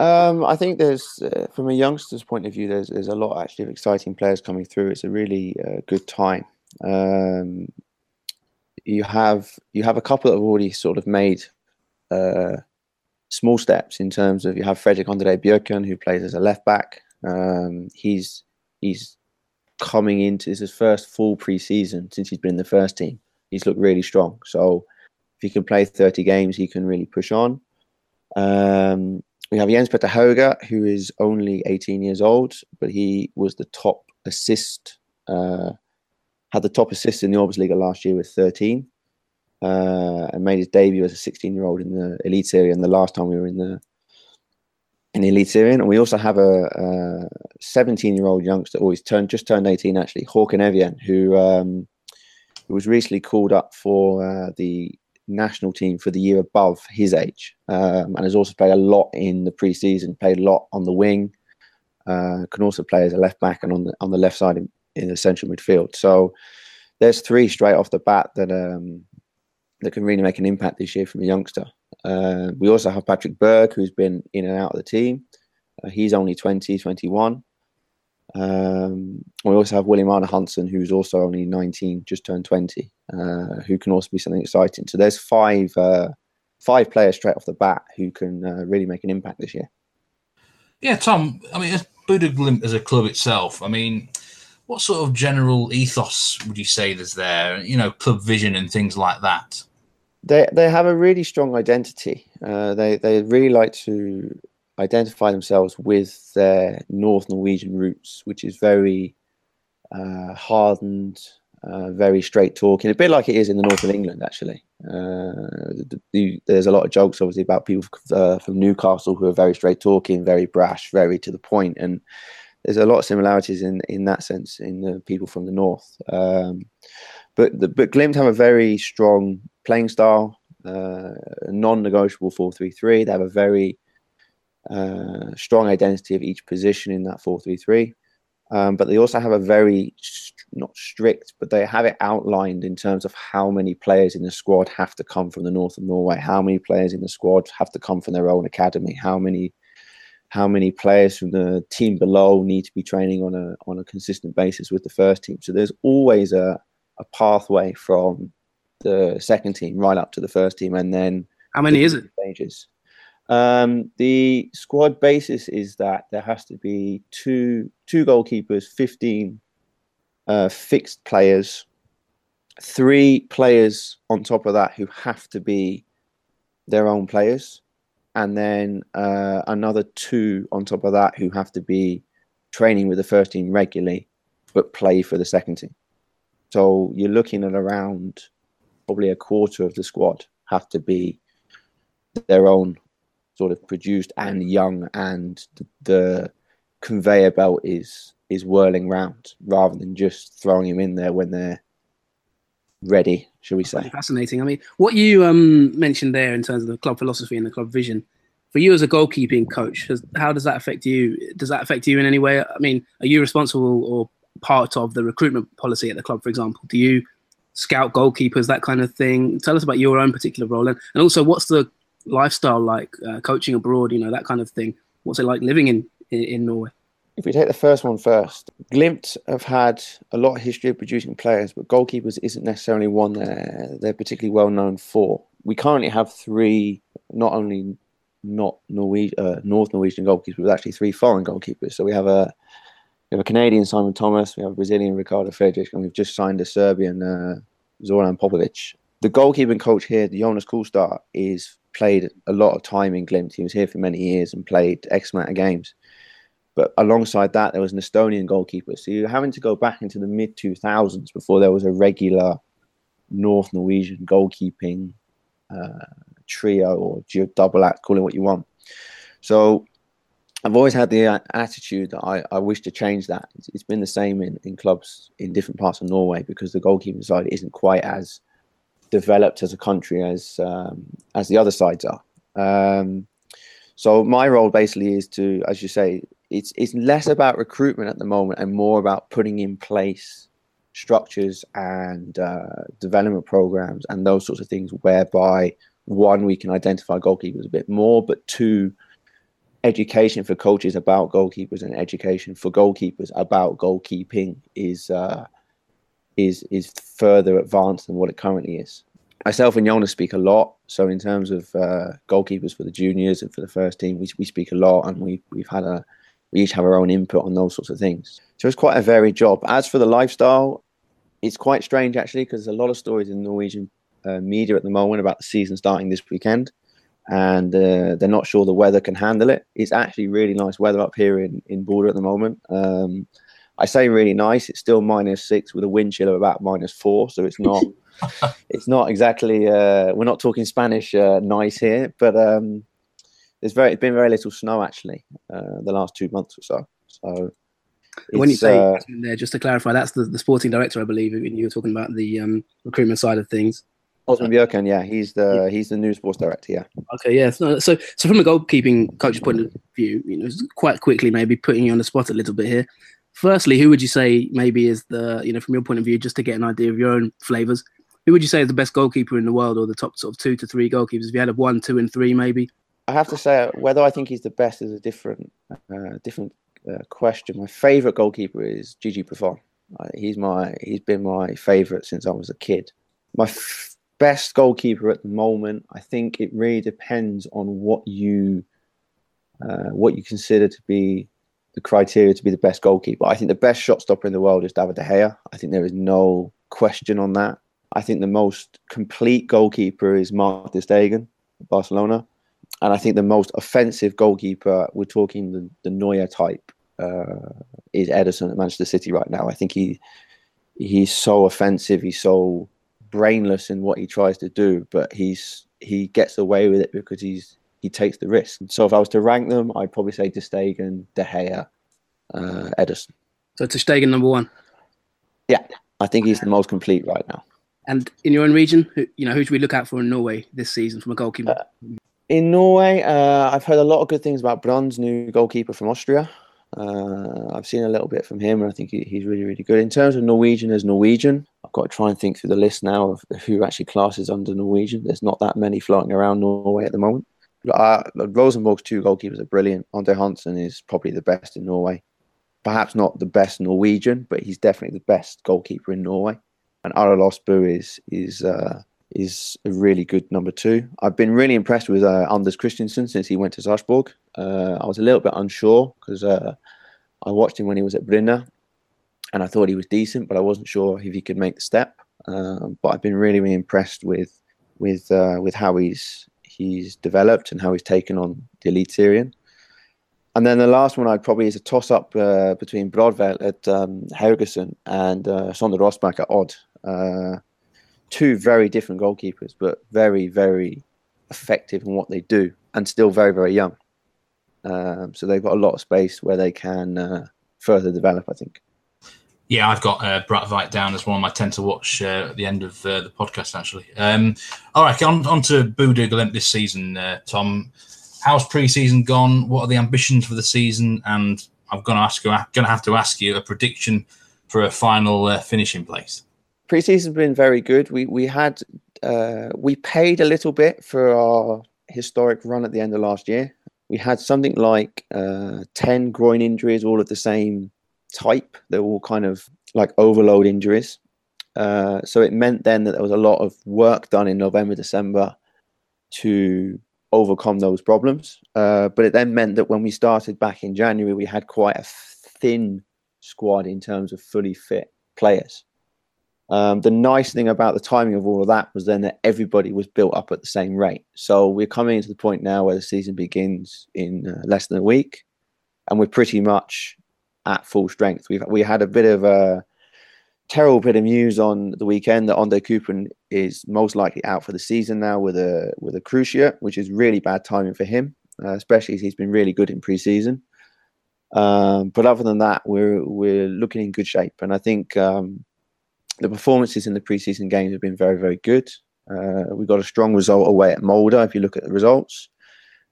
Um, I think there's, uh, from a youngster's point of view, there's there's a lot actually of exciting players coming through. It's a really uh, good time. Um, you have you have a couple that have already sort of made uh, small steps in terms of you have Fredrik Andre Bjørkan who plays as a left back. Um, he's he's coming into this his first full preseason since he's been in the first team. He's looked really strong. So if he can play 30 games, he can really push on. Um, we have Jens Petter Hauge, who is only 18 years old, but he was the top assist uh, had the top assist in the Obosliga last year with 13, uh, and made his debut as a 16 year old in the Elite Serie. And The last time we were in the in the Eliteserien, and we also have a 17 year old youngster, always turned just turned 18 actually, Håkon Evjen, who um, who was recently called up for uh, the national team for the year above his age, um, and has also played a lot in the preseason. Played a lot on the wing. Uh, can also play as a left back and on the on the left side in, in the central midfield. So there's three straight off the bat that um, that can really make an impact this year from a youngster. Uh, we also have Patrick Berg, who's been in and out of the team. Uh, he's only 20, 21. Um, we also have William Arne Hansen, who's also only 19, just turned 20, uh, who can also be something exciting. So there's five uh, five players straight off the bat who can uh, really make an impact this year. Yeah, Tom. I mean, Bodø/Glimt as a club itself. I mean, what sort of general ethos would you say there's there? You know, club vision and things like that. They they have a really strong identity. Uh, they they really like to identify themselves with their North Norwegian roots, which is very uh, hardened, uh, very straight talking, a bit like it is in the north of England, actually. Uh, the, the, there's a lot of jokes, obviously, about people uh, from Newcastle who are very straight talking, very brash, very to the point, and there's a lot of similarities in in that sense in the people from the north. Um, but the, but Glimt have a very strong playing style, uh, non-negotiable four-three-three. They have a very uh, strong identity of each position in that four-three-three. Um, but they also have a very not strict, but they have it outlined in terms of how many players in the squad have to come from the north of Norway, how many players in the squad have to come from their own academy, how many how many players from the team below need to be training on a on a consistent basis with the first team. So there's always a a pathway from the second team right up to the first team, and then how many is it? Stages. Um, the squad basis is that there has to be two two goalkeepers, fifteen uh, fixed players, three players on top of that who have to be their own players, and then uh, another two on top of that who have to be training with the first team regularly, but play for the second team. So you're looking at around probably a quarter of the squad have to be their own sort of produced and young, and the, conveyor belt is is whirling round rather than just throwing him in there when they're ready, shall we say? Fascinating. I mean, what you um, mentioned there in terms of the club philosophy and the club vision, for you as a goalkeeping coach, how does that affect you? Does that affect you in any way? I mean, are you responsible or part of the recruitment policy at the club, for example? Do you scout goalkeepers, that kind of thing? Tell us about your own particular role, and, and also what's the lifestyle like, uh, coaching abroad, you know, that kind of thing. What's it like living in, in, in Norway? If we take the first one first, Glimt have had a lot of history of producing players, but goalkeepers isn't necessarily one they're, they're particularly well known for. We currently have three, not only not Norwegian, uh, North Norwegian goalkeepers, but actually three foreign goalkeepers. So we have a we have a Canadian Simon Thomas, we have a Brazilian Ricardo Friedrich, and we've just signed a Serbian uh, Zoran Popovic. The goalkeeping coach here, Jonas Kulstad, is played a lot of time in Glimt. He was here for many years and played X amount of games. But alongside that, there was an Estonian goalkeeper. So you're having to go back into the mid 2000s before there was a regular North Norwegian goalkeeping uh, trio or double act, call it what you want. So I've always had the attitude that I, I wish to change that. It's, it's been the same in, in clubs in different parts of Norway because the goalkeeping side isn't quite as developed as a country as um, as the other sides are. Um, so my role basically is to, as you say, it's it's less about recruitment at the moment and more about putting in place structures and uh, development programs and those sorts of things whereby one we can identify goalkeepers a bit more, but two education for coaches about goalkeepers and education for goalkeepers about goalkeeping is uh, is is further advanced than what it currently is. Myself and Jonas speak a lot. So in terms of uh, goalkeepers for the juniors and for the first team, we, we speak a lot, and we we've had a we each have our own input on those sorts of things. So it's quite a varied job. As for the lifestyle, it's quite strange actually because there's a lot of stories in Norwegian uh, media at the moment about the season starting this weekend, and uh, they're not sure the weather can handle it. It's actually really nice weather up here in in Bodø at the moment. Um, I say really nice. It's still minus six with a wind chill of about minus four, so it's not it's not exactly uh, we're not talking Spanish uh, nice here, but um, there's very it's been very little snow actually uh, the last two months or so. So when you say uh, there, just to clarify, that's the, the sporting director, I believe. When you were talking about the um, recruitment side of things. Aasmund Bjørkan, yeah, he's the he's the new sports director, yeah. Okay, yeah. So, so, so from a goalkeeping coach's point of view, you know, quite quickly, maybe putting you on the spot a little bit here. Firstly, who would you say maybe is the you know from your point of view, just to get an idea of your own flavors, Who would you say is the best goalkeeper in the world, or the top sort of two to three goalkeepers? If you had a one, two, and three, maybe. I have to say whether I think he's the best is a different, uh, different uh, question. My favourite goalkeeper is Gigi Buffon. Uh, he's my he's been my favourite since I was a kid. My f- best goalkeeper at the moment, I think it really depends on what you uh, what you consider to be the criteria to be the best goalkeeper. I think the best shot stopper in the world is David De Gea. I think there is no question on that. I think the most complete goalkeeper is Marc Ter Stegen, Barcelona, and I think the most offensive goalkeeper, we're talking the, the Neuer type, uh, is Ederson at Manchester City right now. I think he he's so offensive. He's so brainless in what he tries to do, but he's he gets away with it because he's he takes the risk. So if I was to rank them, I'd probably say Ter Stegen, De Gea, uh, Ederson. So Ter Stegen number one. Yeah, I think he's the most complete right now. And in your own region, who, you know, who should we look out for in Norway this season from a goalkeeper? Uh, in Norway, uh, I've heard a lot of good things about Brann's new goalkeeper from Austria. Uh, I've seen a little bit from him, and I think he, he's really, really good. In terms of Norwegian as Norwegian, I've got to try and think through the list now of who actually classes under Norwegian. There's not that many floating around Norway at the moment. Uh, Rosenborg's two goalkeepers are brilliant. Andre Hansen is probably the best in Norway. Perhaps not the best Norwegian, but he's definitely the best goalkeeper in Norway. And Arild Østbø is is uh, is a really good number two. I've been really impressed with uh, Anders Kristiansen since he went to Sarpsborg. Uh, I was a little bit unsure because uh, I watched him when he was at Bryne, and I thought he was decent, but I wasn't sure if he could make the step. Um, but I've been really, really impressed with with uh, with how he's he's developed and how he's taken on the Eliteserien. And then the last one I'd probably is a toss up uh, between Bråtveit at um, and uh, Sondre Rossbach at Odd. Two very different goalkeepers, but very, very effective in what they do and still very, very young. Um, so they've got a lot of space where they can uh, further develop, I think. Yeah, I've got uh, Bråtveit down as one of my tend to watch uh, at the end of uh, the podcast, actually. Um, all right, on, on to Bodø Glimt this season, uh, Tom. How's pre-season gone? What are the ambitions for the season? And I'm going to ask you, I'm going to have to ask you a prediction for a final uh, finishing place. Pre-season's been very good. We we had uh, we paid a little bit for our historic run at the end of last year. We had something like uh, ten groin injuries, all of the same type. They're all kind of like overload injuries. Uh, so it meant then that there was a lot of work done in November, December to overcome those problems. Uh, but it then meant that when we started back in January, we had quite a thin squad in terms of fully fit players. Um, the nice thing about the timing of all of that was then that everybody was built up at the same rate. So we're coming into the point now where the season begins in uh, less than a week, and we're pretty much at full strength. We've we had a bit of a terrible bit of news on the weekend that Onde Cooper is most likely out for the season now with a with a cruciate, which is really bad timing for him, uh, especially as he's been really good in preseason. Um, but other than that, we're we're looking in good shape, and I think um, the performances in the preseason games have been very very good. Uh, we got a strong result away at Molde. If you look at the results,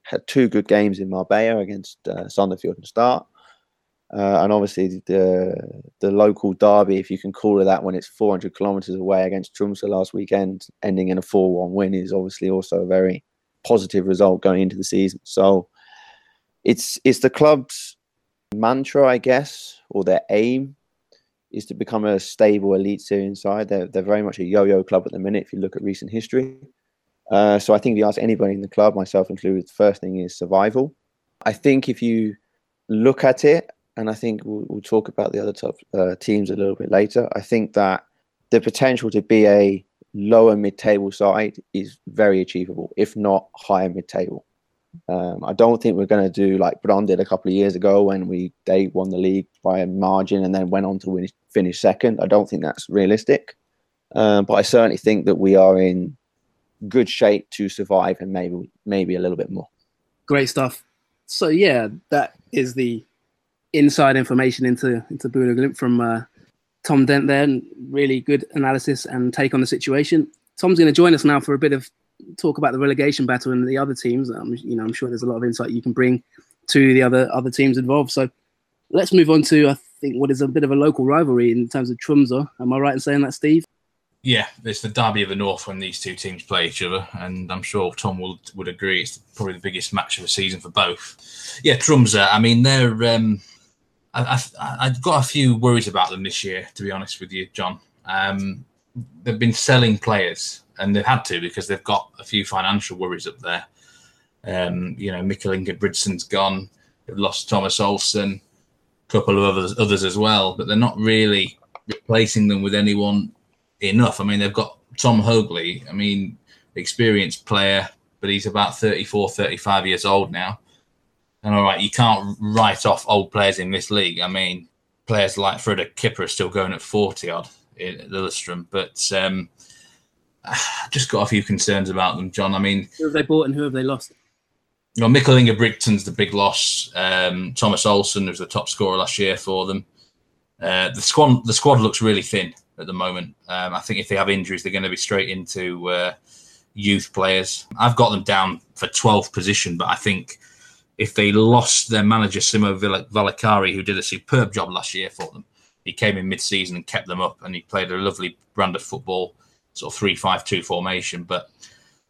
had two good games in Marbella against uh, Sandefjord and Start. Uh, and obviously the the local derby, if you can call it that, when it's 400 kilometres away against Tromsø last weekend, ending in a 4-1 win, is obviously also a very positive result going into the season. So it's it's the club's mantra, I guess, or their aim is to become a stable Eliteserien side. They're they're very much a yo-yo club at the minute. If you look at recent history, uh, so I think if you ask anybody in the club, myself included, the first thing is survival. I think if you look at it and I think we'll, we'll talk about the other top uh, teams a little bit later. I think that the potential to be a lower mid-table side is very achievable, if not higher mid-table. Um, I don't think we're going to do like Brann did a couple of years ago when we they won the league by a margin and then went on to win, finish second. I don't think that's realistic, um, but I certainly think that we are in good shape to survive and maybe maybe a little bit more. Great stuff. So yeah, that is the inside information into into Bodø Glimt from uh, Tom Dent there, and really good analysis and take on the situation. Tom's going to join us now for a bit of talk about the relegation battle and the other teams. Um, you know, I'm sure there's a lot of insight you can bring to the other other teams involved. So let's move on to I think what is a bit of a local rivalry in terms of Tromsø. Am I right in saying that, Steve? Yeah, it's the derby of the north when these two teams play each other, and I'm sure Tom would would agree it's probably the biggest match of the season for both. Yeah, Tromsø. I mean, they're. Um, I, have got a few worries about them this year, to be honest with you, John. Um, they've been selling players, and they've had to because they've got a few financial worries up there. Um, you know, Mikael Ingebrigtsen's gone. They've lost Thomas Olsen, a couple of others, others as well, but they're not really replacing them with anyone enough. I mean, they've got Tom Høgli. I mean, experienced player, but he's about 34, 35 years old now. And all right, you can't write off old players in this league. I mean, players like Frode Kippe are still going at 40 odd in Lillestrøm, but um, just got a few concerns about them, John. I mean, who have they bought and who have they lost? You know, Mikael Ingebrigtsen's the big loss. Um, Thomas Olsen was the top scorer last year for them. Uh, the squad, the squad looks really thin at the moment. Um, I think if they have injuries, they're going to be straight into uh, youth players. I've got them down for 12th position, but I think if they lost their manager Simo Valakari, who did a superb job last year for them, he came in mid-season and kept them up, and he played a lovely brand of football, sort of three-five-two formation. But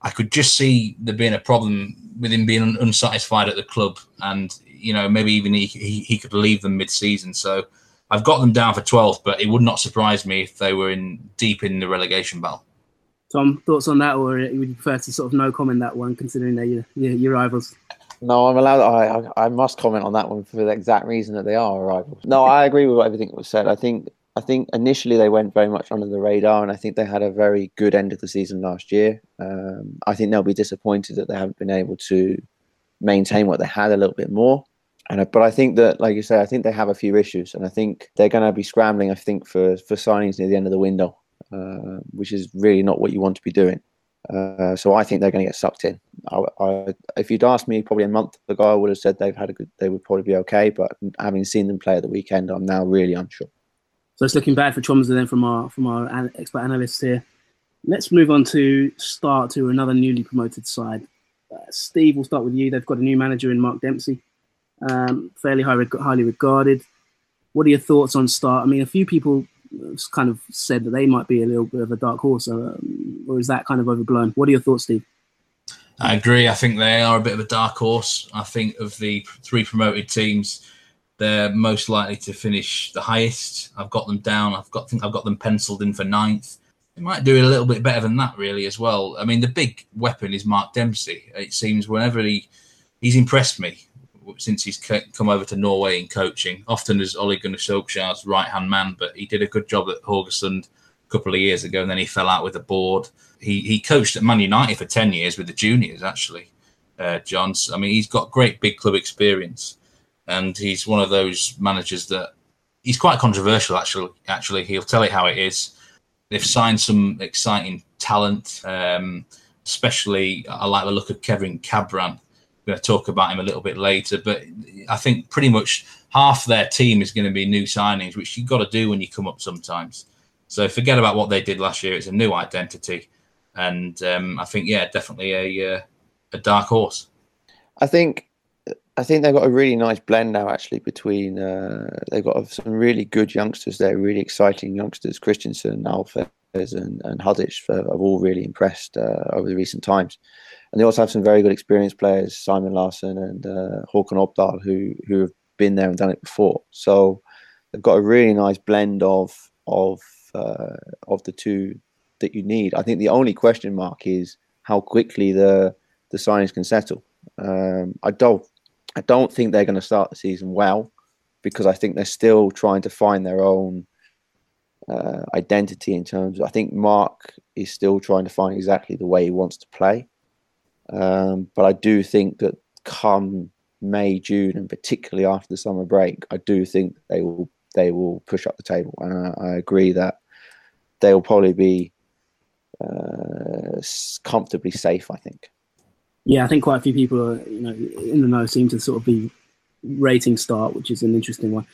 I could just see there being a problem with him being unsatisfied at the club, and you know maybe even he he, he could leave them mid-season. So I've got them down for 12th, but it would not surprise me if they were in deep in the relegation battle. Tom, thoughts on that, or would you prefer to sort of no comment that one, considering they're your, your, your rivals? No, I'm allowed. I, I must comment on that one for the exact reason that they are rivals. No, I agree with everything that was said. I think I think initially they went very much under the radar, and I think they had a very good end of the season last year. Um, I think they'll be disappointed that they haven't been able to maintain what they had a little bit more. And but I think that, like you say, I think they have a few issues, and I think they're going to be scrambling. I think for for signings near the end of the window, uh, which is really not what you want to be doing. Uh, so I think they're going to get sucked in. I, I, if you'd asked me probably a month ago, I would have said they've had a good. They would probably be okay. But having seen them play at the weekend, I'm now really unsure. So it's looking bad for Tromsø then from our from our expert analysts here. Let's move on to start to another newly promoted side. Uh, Steve, we'll start with you. They've got a new manager in Mark Dempsey, um, fairly high, highly regarded. What are your thoughts on Start? I mean, a few people kind of said that they might be a little bit of a dark horse, or, um, or is that kind of overblown? What are your thoughts, Steve? I agree. I think they are a bit of a dark horse. I think of the three promoted teams, they're most likely to finish the highest. I've got them down. I've got think I've got them penciled in for ninth. They might do it a little bit better than that, really, as well. I mean, the big weapon is Mark Dempsey. It seems whenever he he's impressed me since he's come over to Norway in coaching, often as Ole Gunnar Solskjaer's right hand man, but he did a good job at Haugesund a couple of years ago, and then he fell out with the board. He he coached at Man United for ten years with the juniors, actually. Uh, Johns. I mean, he's got great big club experience, and he's one of those managers that he's quite controversial. Actually, actually, he'll tell it how it is. They've signed some exciting talent. Um, especially, I like the look of Kevin Kabran We're going to talk about him a little bit later. But I think pretty much half their team is going to be new signings, which you've got to do when you come up sometimes. So forget about what they did last year. It's a new identity, and um, I think yeah, definitely a uh, a dark horse. I think I think they've got a really nice blend now, actually, between uh, they've got some really good youngsters there, really exciting youngsters. Christensen, Alves, and, and Hudic have all really impressed uh, over the recent times and they also have some very good experienced players, Simon Larson and uh, Håkon Oppdal, who who have been there and done it before. So they've got a really nice blend of of uh, of the two that you need. I think the only question mark is how quickly the the signings can settle. Um, I don't I don't think they're going to start the season well because I think they're still trying to find their own uh, identity in terms. Of, I think Mark is still trying to find exactly the way he wants to play. Um, but I do think that come May, June, and particularly after the summer break, I do think they will they will push up the table, and I, I agree that they will probably be uh, comfortably safe. I think. Yeah, I think quite a few people are, you know, in the know seem to sort of be rating start, which is an interesting one.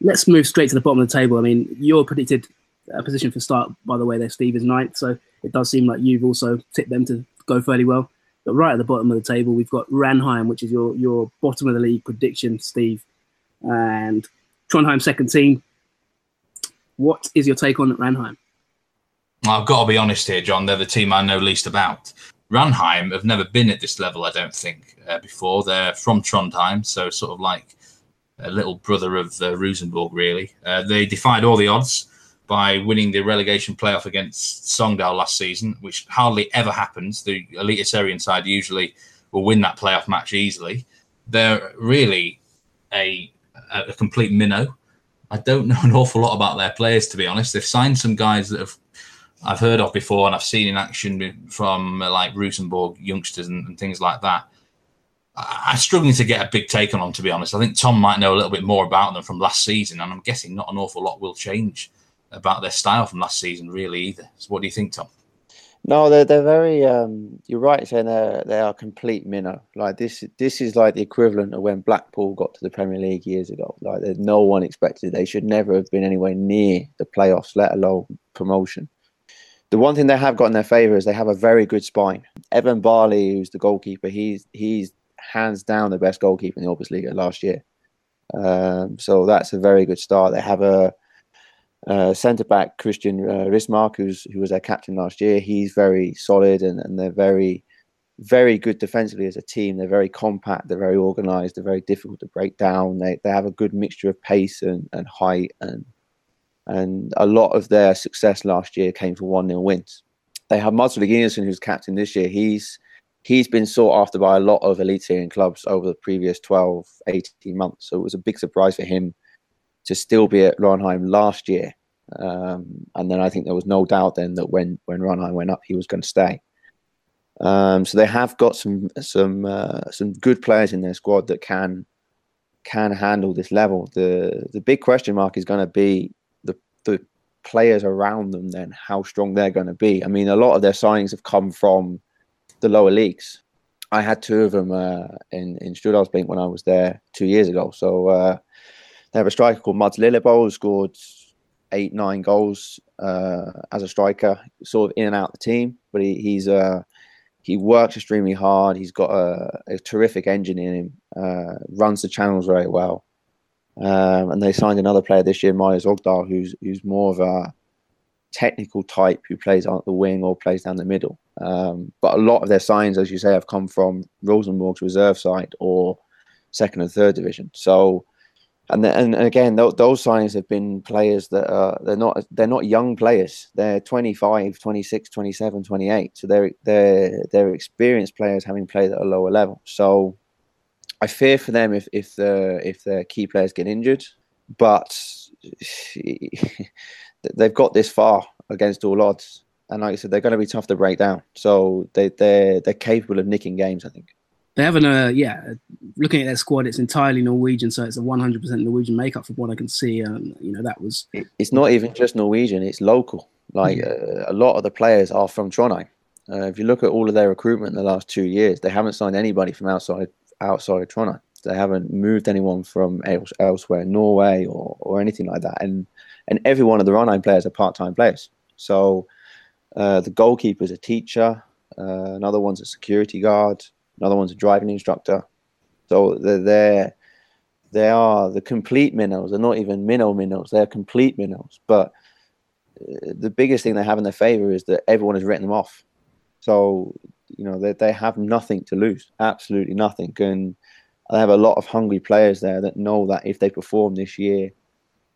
Let's move straight to the bottom of the table. I mean, you're predicted a position for start, by the way, there, Steve, is ninth. So it does seem like you've also tipped them to go fairly well. But right at the bottom of the table, we've got Ranheim, which is your your bottom of the league prediction, Steve, and Trondheim second team. What is your take on Ranheim? I've got to be honest here, John. They're the team I know least about. Ranheim have never been at this level, I don't think, uh, before. They're from Trondheim, so sort of like a little brother of uh, Rosenborg, really. Uh, they defied all the odds by winning the relegation playoff against Sogndal last season, which hardly ever happens. The Eliteserien side usually will win that playoff match easily. They're really a, a complete minnow. I don't know an awful lot about their players, to be honest. They've signed some guys that have I've heard of before and I've seen in action from uh, like Rosenborg youngsters and, and things like that. I, am struggling to get a big take on them, to be honest. I think Tom might know a little bit more about them from last season, and I'm guessing not an awful lot will change about their style from last season, really, either. So, what do you think, Tom? No, they're they're very. Um, you're right saying they they are complete minnow. Like this, this is like the equivalent of when Blackpool got to the Premier League years ago. Like no one expected. They should never have been anywhere near the playoffs, let alone promotion. The one thing they have got in their favour is they have a very good spine. Evan Barley, who's the goalkeeper, he's he's hands down the best goalkeeper in the Oberliga last year. Um, so that's a very good start. They have a, a centre back Christian uh, Rismark, who's who was their captain last year. He's very solid and, and they're very very good defensively as a team. They're very compact. They're very organised. They're very difficult to break down. They they have a good mixture of pace and, and height and and a lot of their success last year came from one 0 wins. They have Mads Reginiussen, who's captain this year. He's he's been sought after by a lot of elite clubs over the previous 12, 18 months. So it was a big surprise for him to still be at Ranheim last year. Um, and then I think there was no doubt then that when when Ranheim went up, he was going to stay. Um, so they have got some some uh, some good players in their squad that can can handle this level. The the big question mark is going to be the players around them then how strong they're going to be. I mean, a lot of their signings have come from the lower leagues. I had two of them uh, in in Stjørdalsblink when I was there two years ago. So uh, they have a striker called Mads Lillebo who scored eight nine goals uh, as a striker, sort of in and out the team. But he, he's uh, he works extremely hard. He's got a, a terrific engine in him. Uh, runs the channels very well. Um, and they signed another player this year, Myers Ogdal, who's who's more of a technical type who plays on the wing or plays down the middle. Um, but a lot of their signs, as you say, have come from Rosenborg's reserve side or second and third division. So, and the, and again, th- those signs have been players that are they're not they're not young players. They're 25, 26, 27, 28. So they're they're they're experienced players having played at a lower level. So I fear for them if if the if their key players get injured, but they've got this far against all odds, and like I said, they're going to be tough to break down. So they they're they're capable of nicking games. I think they have an uh, yeah. Looking at their squad, it's entirely Norwegian, so it's a 100% Norwegian makeup from what I can see. And you know that was it's not even just Norwegian; it's local. Like uh, a lot of the players are from Trondheim. Uh, if you look at all of their recruitment in the last two years, they haven't signed anybody from outside outside of Trondheim. They haven't moved anyone from else, elsewhere, Norway or, or anything like that. And and every one of the Ranheim players are part time players. So uh, the goalkeeper is a teacher, uh, another one's a security guard, another one's a driving instructor. So they're, they're they are the complete minnows. They're not even minnow minnows. They're complete minnows. But uh, the biggest thing they have in their favor is that everyone has written them off. So you know they, they have nothing to lose, absolutely nothing, and they have a lot of hungry players there that know that if they perform this year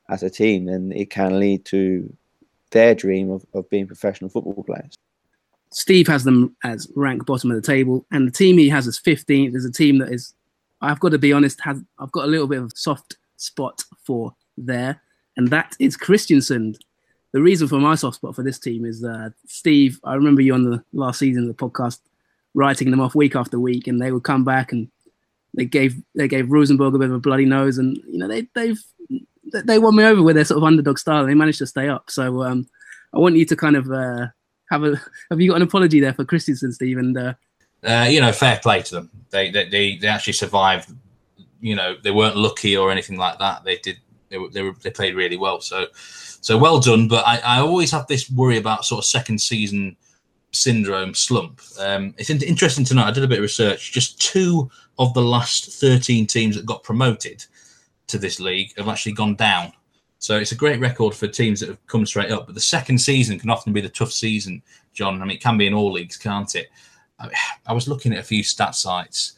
as a team, then it can lead to their dream of, of being professional football players. Steve has them as rank bottom of the table, and the team he has is 15th is a team that is, I've got to be honest, has I've got a little bit of soft spot for there, and that is Kristiansund the reason for my soft spot for this team is uh, Steve. I remember you on the last season of the podcast writing them off week after week, and they would come back and they gave they gave Rosenborg a bit of a bloody nose, and you know they they've they won me over with their sort of underdog style, and they managed to stay up. So um, I want you to kind of uh, have a have you got an apology there for Kristiansund, Steve? And uh, uh, you know, fair play to them. They, they they actually survived. You know, they weren't lucky or anything like that. They did. They were, they, were, they played really well. So so well done. But I, I always have this worry about sort of second season syndrome slump. Um, it's interesting tonight. I did a bit of research. Just two of the last 13 teams that got promoted to this league have actually gone down. So it's a great record for teams that have come straight up. But the second season can often be the tough season, John. I mean, it can be in all leagues, can't it? I was looking at a few stat sites.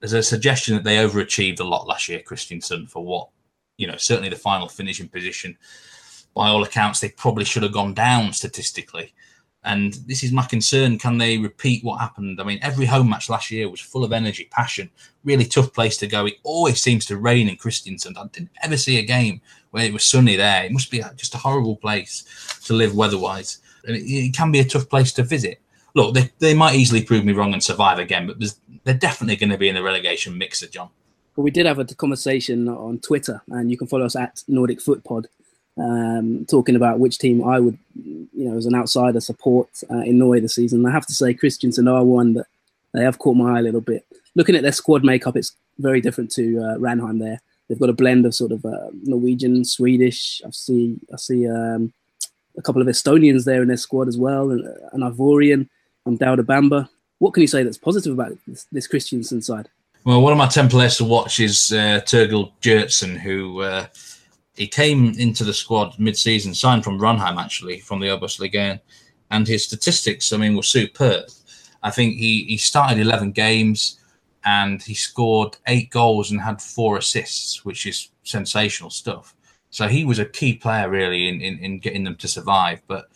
There's a suggestion that they overachieved a lot last year, Kristiansund, for what, you know, certainly the final finishing position. By all accounts, they probably should have gone down statistically. And this is my concern. Can they repeat what happened? I mean, every home match last year was full of energy, passion, really tough place to go. It always seems to rain in Kristiansund. I didn't ever see a game where it was sunny there. It must be just a horrible place to live weather-wise. And it, it can be a tough place to visit. Look, they, they might easily prove me wrong and survive again, but they're definitely going to be in the relegation mixer, John. Well, we did have a conversation on Twitter, and you can follow us at Nordic Footpod um, talking about which team I would, you know, as an outsider support uh, in Norway this season. I have to say, Kristiansund are one that they have caught my eye a little bit. Looking at their squad makeup, it's very different to uh, Ranheim. There, they've got a blend of sort of uh, Norwegian, Swedish. I see, I see um, a couple of Estonians there in their squad as well, and an Ivorian, and Daouda Bamba. What can you say that's positive about this, this Kristiansund side? Well, one of my ten players to watch is uh, Gjertsen, who uh, he came into the squad mid-season, signed from Ranheim actually from the Obos and his statistics, I mean, were superb. I think he he started eleven games and he scored eight goals and had four assists, which is sensational stuff. So he was a key player really in, in, in getting them to survive. But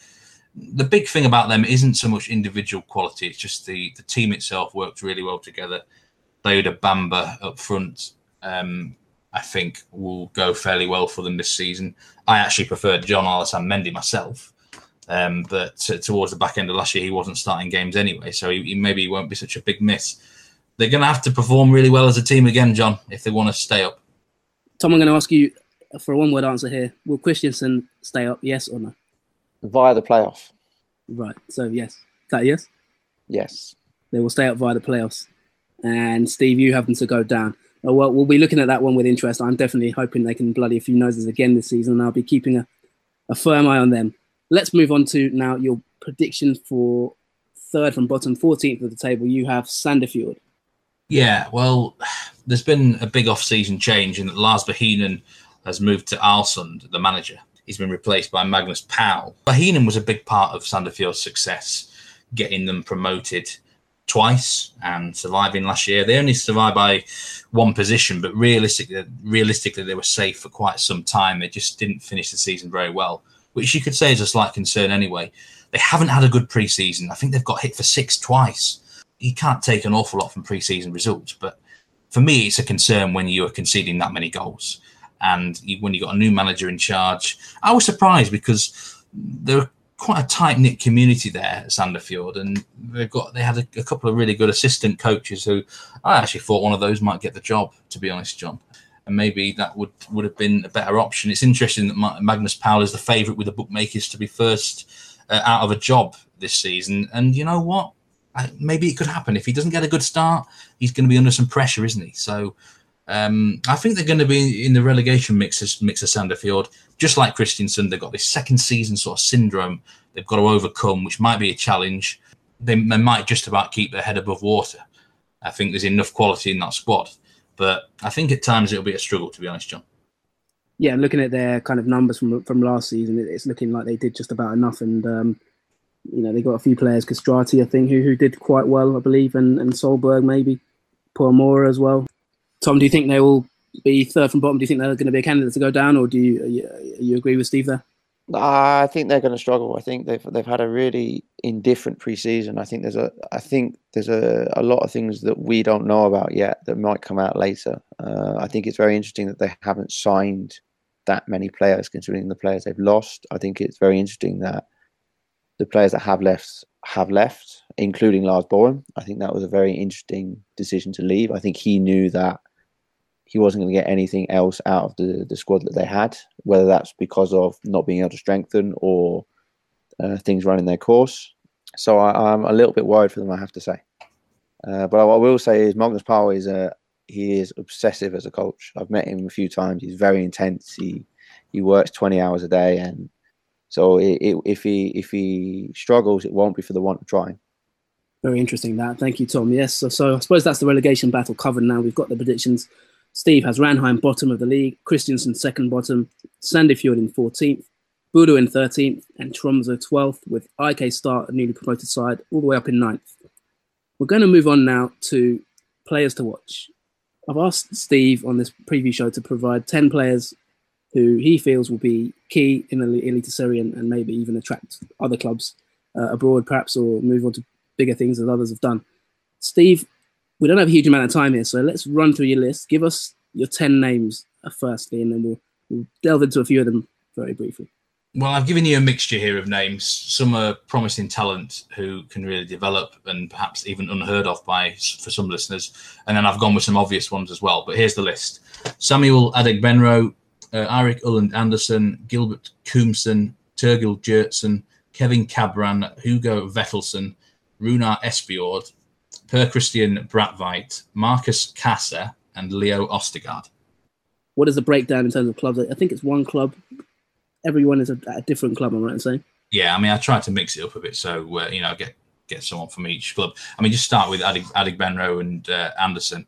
the big thing about them isn't so much individual quality; it's just the the team itself worked really well together. Daouda Bamba up front um, I think will go fairly well for them this season. I actually preferred Jean Alassane Mendy myself, um, but t- towards the back end of last year, he wasn't starting games anyway, so he, he maybe he won't be such a big miss. They're going to have to perform really well as a team again, John, if they want to stay up. Tom, I'm going to ask you for a one word answer here. Will Kristiansund stay up, yes or no? Via the playoff. Right, so yes. Is that yes? Yes. They will stay up via the playoffs. And Steve, you have them to go down. Oh, well, we'll be looking at that one with interest. I'm definitely hoping they can bloody a few noses again this season, and I'll be keeping a, a firm eye on them. Let's move on to now your prediction for third from bottom, 14th of the table. You have Sandefjord. Yeah, well, there's been a big off-season change in that Lars Bohinen has moved to Aalesund, the manager. He's been replaced by Magnus Powell. Bohinen was a big part of Sandefjord's success, getting them promoted twice and surviving last year. They only survived by one position, but realistically, realistically, they were safe for quite some time. They just didn't finish the season very well, which you could say is a slight concern anyway. They haven't had a good preseason. I think they've got hit for six twice. You can't take an awful lot from preseason results, but for me, it's a concern when you are conceding that many goals. And when you've got a new manager in charge, I was surprised because there are quite a tight knit community there at Sandefjord, and they've got they had a, a, couple of really good assistant coaches who I actually thought one of those might get the job. To be honest, John, and maybe that would would have been a better option. It's interesting that Magnus Powell is the favourite with the bookmakers to be first uh, out of a job this season, and you know what? I, maybe it could happen if he doesn't get a good start. He's going to be under some pressure, isn't he? So. Um, I think they're going to be in the relegation mix, mix of Sandefjord just like Kristiansund, they've got this second season sort of syndrome they've got to overcome, which might be a challenge. They, they might just about keep their head above water. I think there's enough quality in that squad, but I think at times it'll be a struggle, to be honest, John. Yeah, looking at their kind of numbers from from last season, it's looking like they did just about enough, and um, you know they got a few players, Kastrati, I think, who who did quite well, I believe, and and Solberg maybe, Pau Morer as well. Tom, do you think they will be third from bottom? Do you think they're going to be a candidate to go down, or do you you, you agree with Steve there? I think they're going to struggle. I think they've they've had a really indifferent preseason. I think there's a I think there's a, a lot of things that we don't know about yet that might come out later. Uh, I think it's very interesting that they haven't signed that many players, considering the players they've lost. I think it's very interesting that the players that have left have left, including Lars Borum. I think that was a very interesting decision to leave. I think he knew that he wasn't going to get anything else out of the, the squad that they had, whether that's because of not being able to strengthen or uh, things running their course. So I, am a little bit worried for them, I have to say. Uh, but what I will say is Magnus Powell is a he is obsessive as a coach. I've met him a few times. He's very intense. He he works 20 hours a day, and so it, it, if he if he struggles, it won't be for the want of trying. Very interesting that. Thank you, Tom. Yes, so, so I suppose that's the relegation battle covered now. We've got the predictions Steve has Ranheim bottom of the league, Kristiansund second bottom, Sandefjord in 14th, Bodø in 13th, and Tromsø 12th, with IK Start, a newly promoted side, all the way up in 9th. We're going to move on now to players to watch. I've asked Steve on this preview show to provide 10 players who he feels will be key in the Eliteserien and maybe even attract other clubs uh, abroad, perhaps, or move on to bigger things as others have done. Steve, we don't have a huge amount of time here, so let's run through your list. Give us your 10 names uh, firstly, and then we'll, we'll delve into a few of them very briefly. Well, I've given you a mixture here of names. Some are promising talent who can really develop and perhaps even unheard of by for some listeners. And then I've gone with some obvious ones as well. But here's the list: Samuel Adegbenro, uh, Eirik Ulland Andersen, Gilbert Koomson, Torgil Gjertsen, Kevin Kabran, Hugo Vetlesen, Runar Espejord, Per Kristian Bråtveit, Markus Kaasa, and Leo Østigård. What is the breakdown in terms of clubs? I think it's one club. Everyone is a, a different club. I'm right in saying. Yeah, I mean, I tried to mix it up a bit, so uh, you know, get get someone from each club. I mean, just start with Adegbenro and uh, Andersen.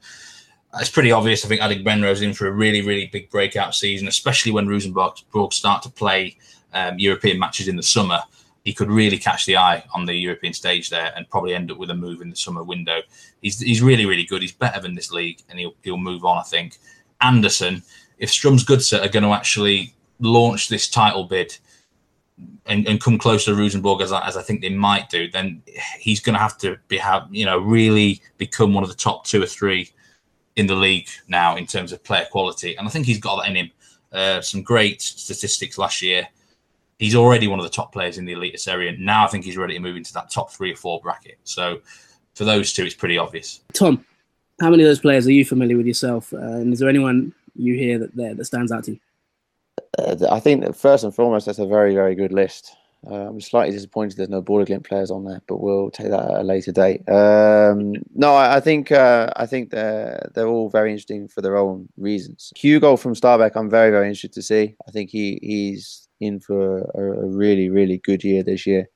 It's pretty obvious. I think Adegbenro's in for a really, really big breakout season, especially when Rosenborg start to play um, European matches in the summer he could really catch the eye on the European stage there and probably end up with a move in the summer window. He's he's really really good. He's better than this league, and he'll he'll move on. I think Andersen, if Strums Strømsgodset are going to actually launch this title bid and, and come close to Rosenborg as I, as I think they might do, then he's going to have to be have you know really become one of the top two or three in the league now in terms of player quality, and I think he's got that in him. Uh, some great statistics last year he's already one of the top players in the Eliteserien. Now I think he's ready to move into that top three or four bracket. So for those two, it's pretty obvious. Tom, how many of those players are you familiar with yourself? Uh, and is there anyone you hear that there that stands out to you? Uh, I think that first and foremost, that's a very, very good list. Uh, I'm slightly disappointed there's no Bodø/Glimt players on there, but we'll take that at a later date. Um, no, I, I think uh, I think they're they're all very interesting for their own reasons. Hugo from Stabæk, I'm very very interested to see. I think he he's in for a, a really, really good year this year.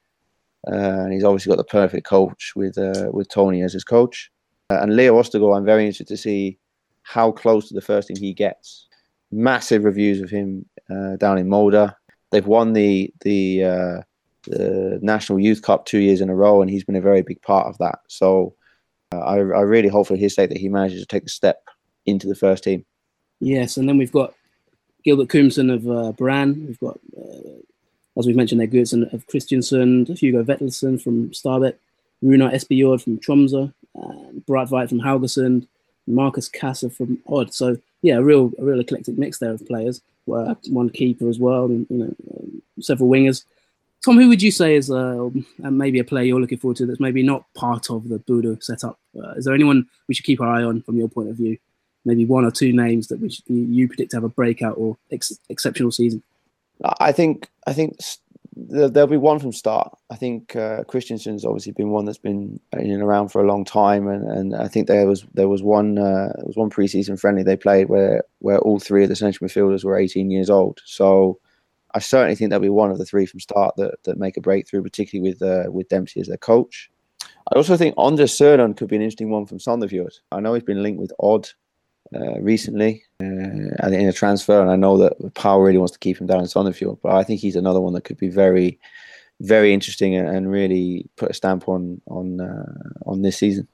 Uh, and he's obviously got the perfect coach with uh, with Toni as his coach. Uh, and Leo Østigård, I'm very interested to see how close to the first team he gets. Massive reviews of him uh, down in Molde. They've won the the uh, the National Youth Cup two years in a row, and he's been a very big part of that. So uh, I, I really hope for his sake that he manages to take the step into the first team. Yes, and then we've got Gilbert Koomson of uh, Brann. We've got, uh, as we've mentioned, there, Gjertsen of Kristiansund, Hugo Vetlesen from Stabæk, Runar Espejord from Tromsø, uh, Bråtveit from Haugesund, Markus Kaasa from Odd. So yeah, a real a real eclectic mix there of players. Uh, one keeper as well, and you know, um, several wingers. Tom, who would you say is uh, maybe a player you're looking forward to that's maybe not part of the Bodø setup? Uh, is there anyone we should keep our eye on from your point of view? Maybe one or two names that which you predict to have a breakout or ex- exceptional season? I think I think there'll be one from start. I think uh, Kristiansund's obviously been one that's been in and around for a long time, and, and I think there was there was one uh, there was one preseason friendly they played where where all three of the central midfielders were 18 years old. So I certainly think there'll be one of the three from start that, that make a breakthrough, particularly with uh, with Dempsey as their coach. I also think Anders Sørensen could be an interesting one from Sandefjord. I know he's been linked with Odd uh, recently uh, in a transfer, and I know that Powell really wants to keep him down in Sandefjord, but I think he's another one that could be very, very interesting and, really put a stamp on on uh, on this season.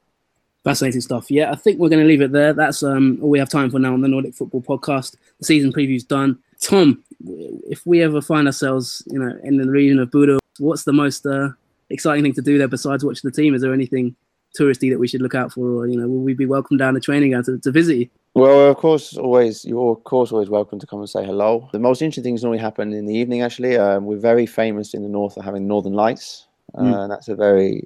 Fascinating stuff. Yeah, I think we're going to leave it there. That's um, all we have time for now on the Nordic Football Podcast. The season preview's done. Tom, if we ever find ourselves, you know, in the region of Bodø, what's the most uh, exciting thing to do there besides watching the team? Is there anything touristy that we should look out for, or you know, will we be welcome down the training ground to, to visit you? Well, of course, always you're of course always welcome to come and say hello. The most interesting things normally happen in the evening. Actually, um, we're very famous in the north for having northern lights. Uh, mm. that's a very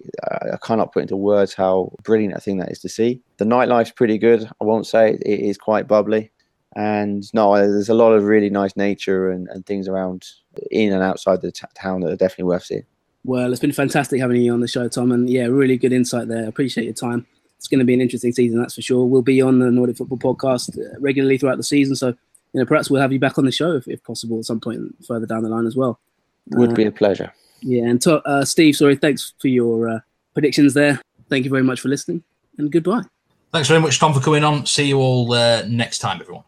I cannot put into words how brilliant a thing that is to see. The nightlife's pretty good. I won't say it is quite bubbly, and no, there's a lot of really nice nature and, and things around in and outside the t- town that are definitely worth seeing. Well, it's been fantastic having you on the show, Tom, and yeah, really good insight there. Appreciate your time. It's going to be an interesting season, that's for sure. We'll be on the Nordic Football Podcast uh, regularly throughout the season, so you know perhaps we'll have you back on the show if, if possible at some point further down the line as well. Would uh, be a pleasure. Yeah, and to, uh, Steve, sorry, thanks for your uh, predictions there. Thank you very much for listening, and goodbye. Thanks very much, Tom, for coming on. See you all uh, next time, everyone.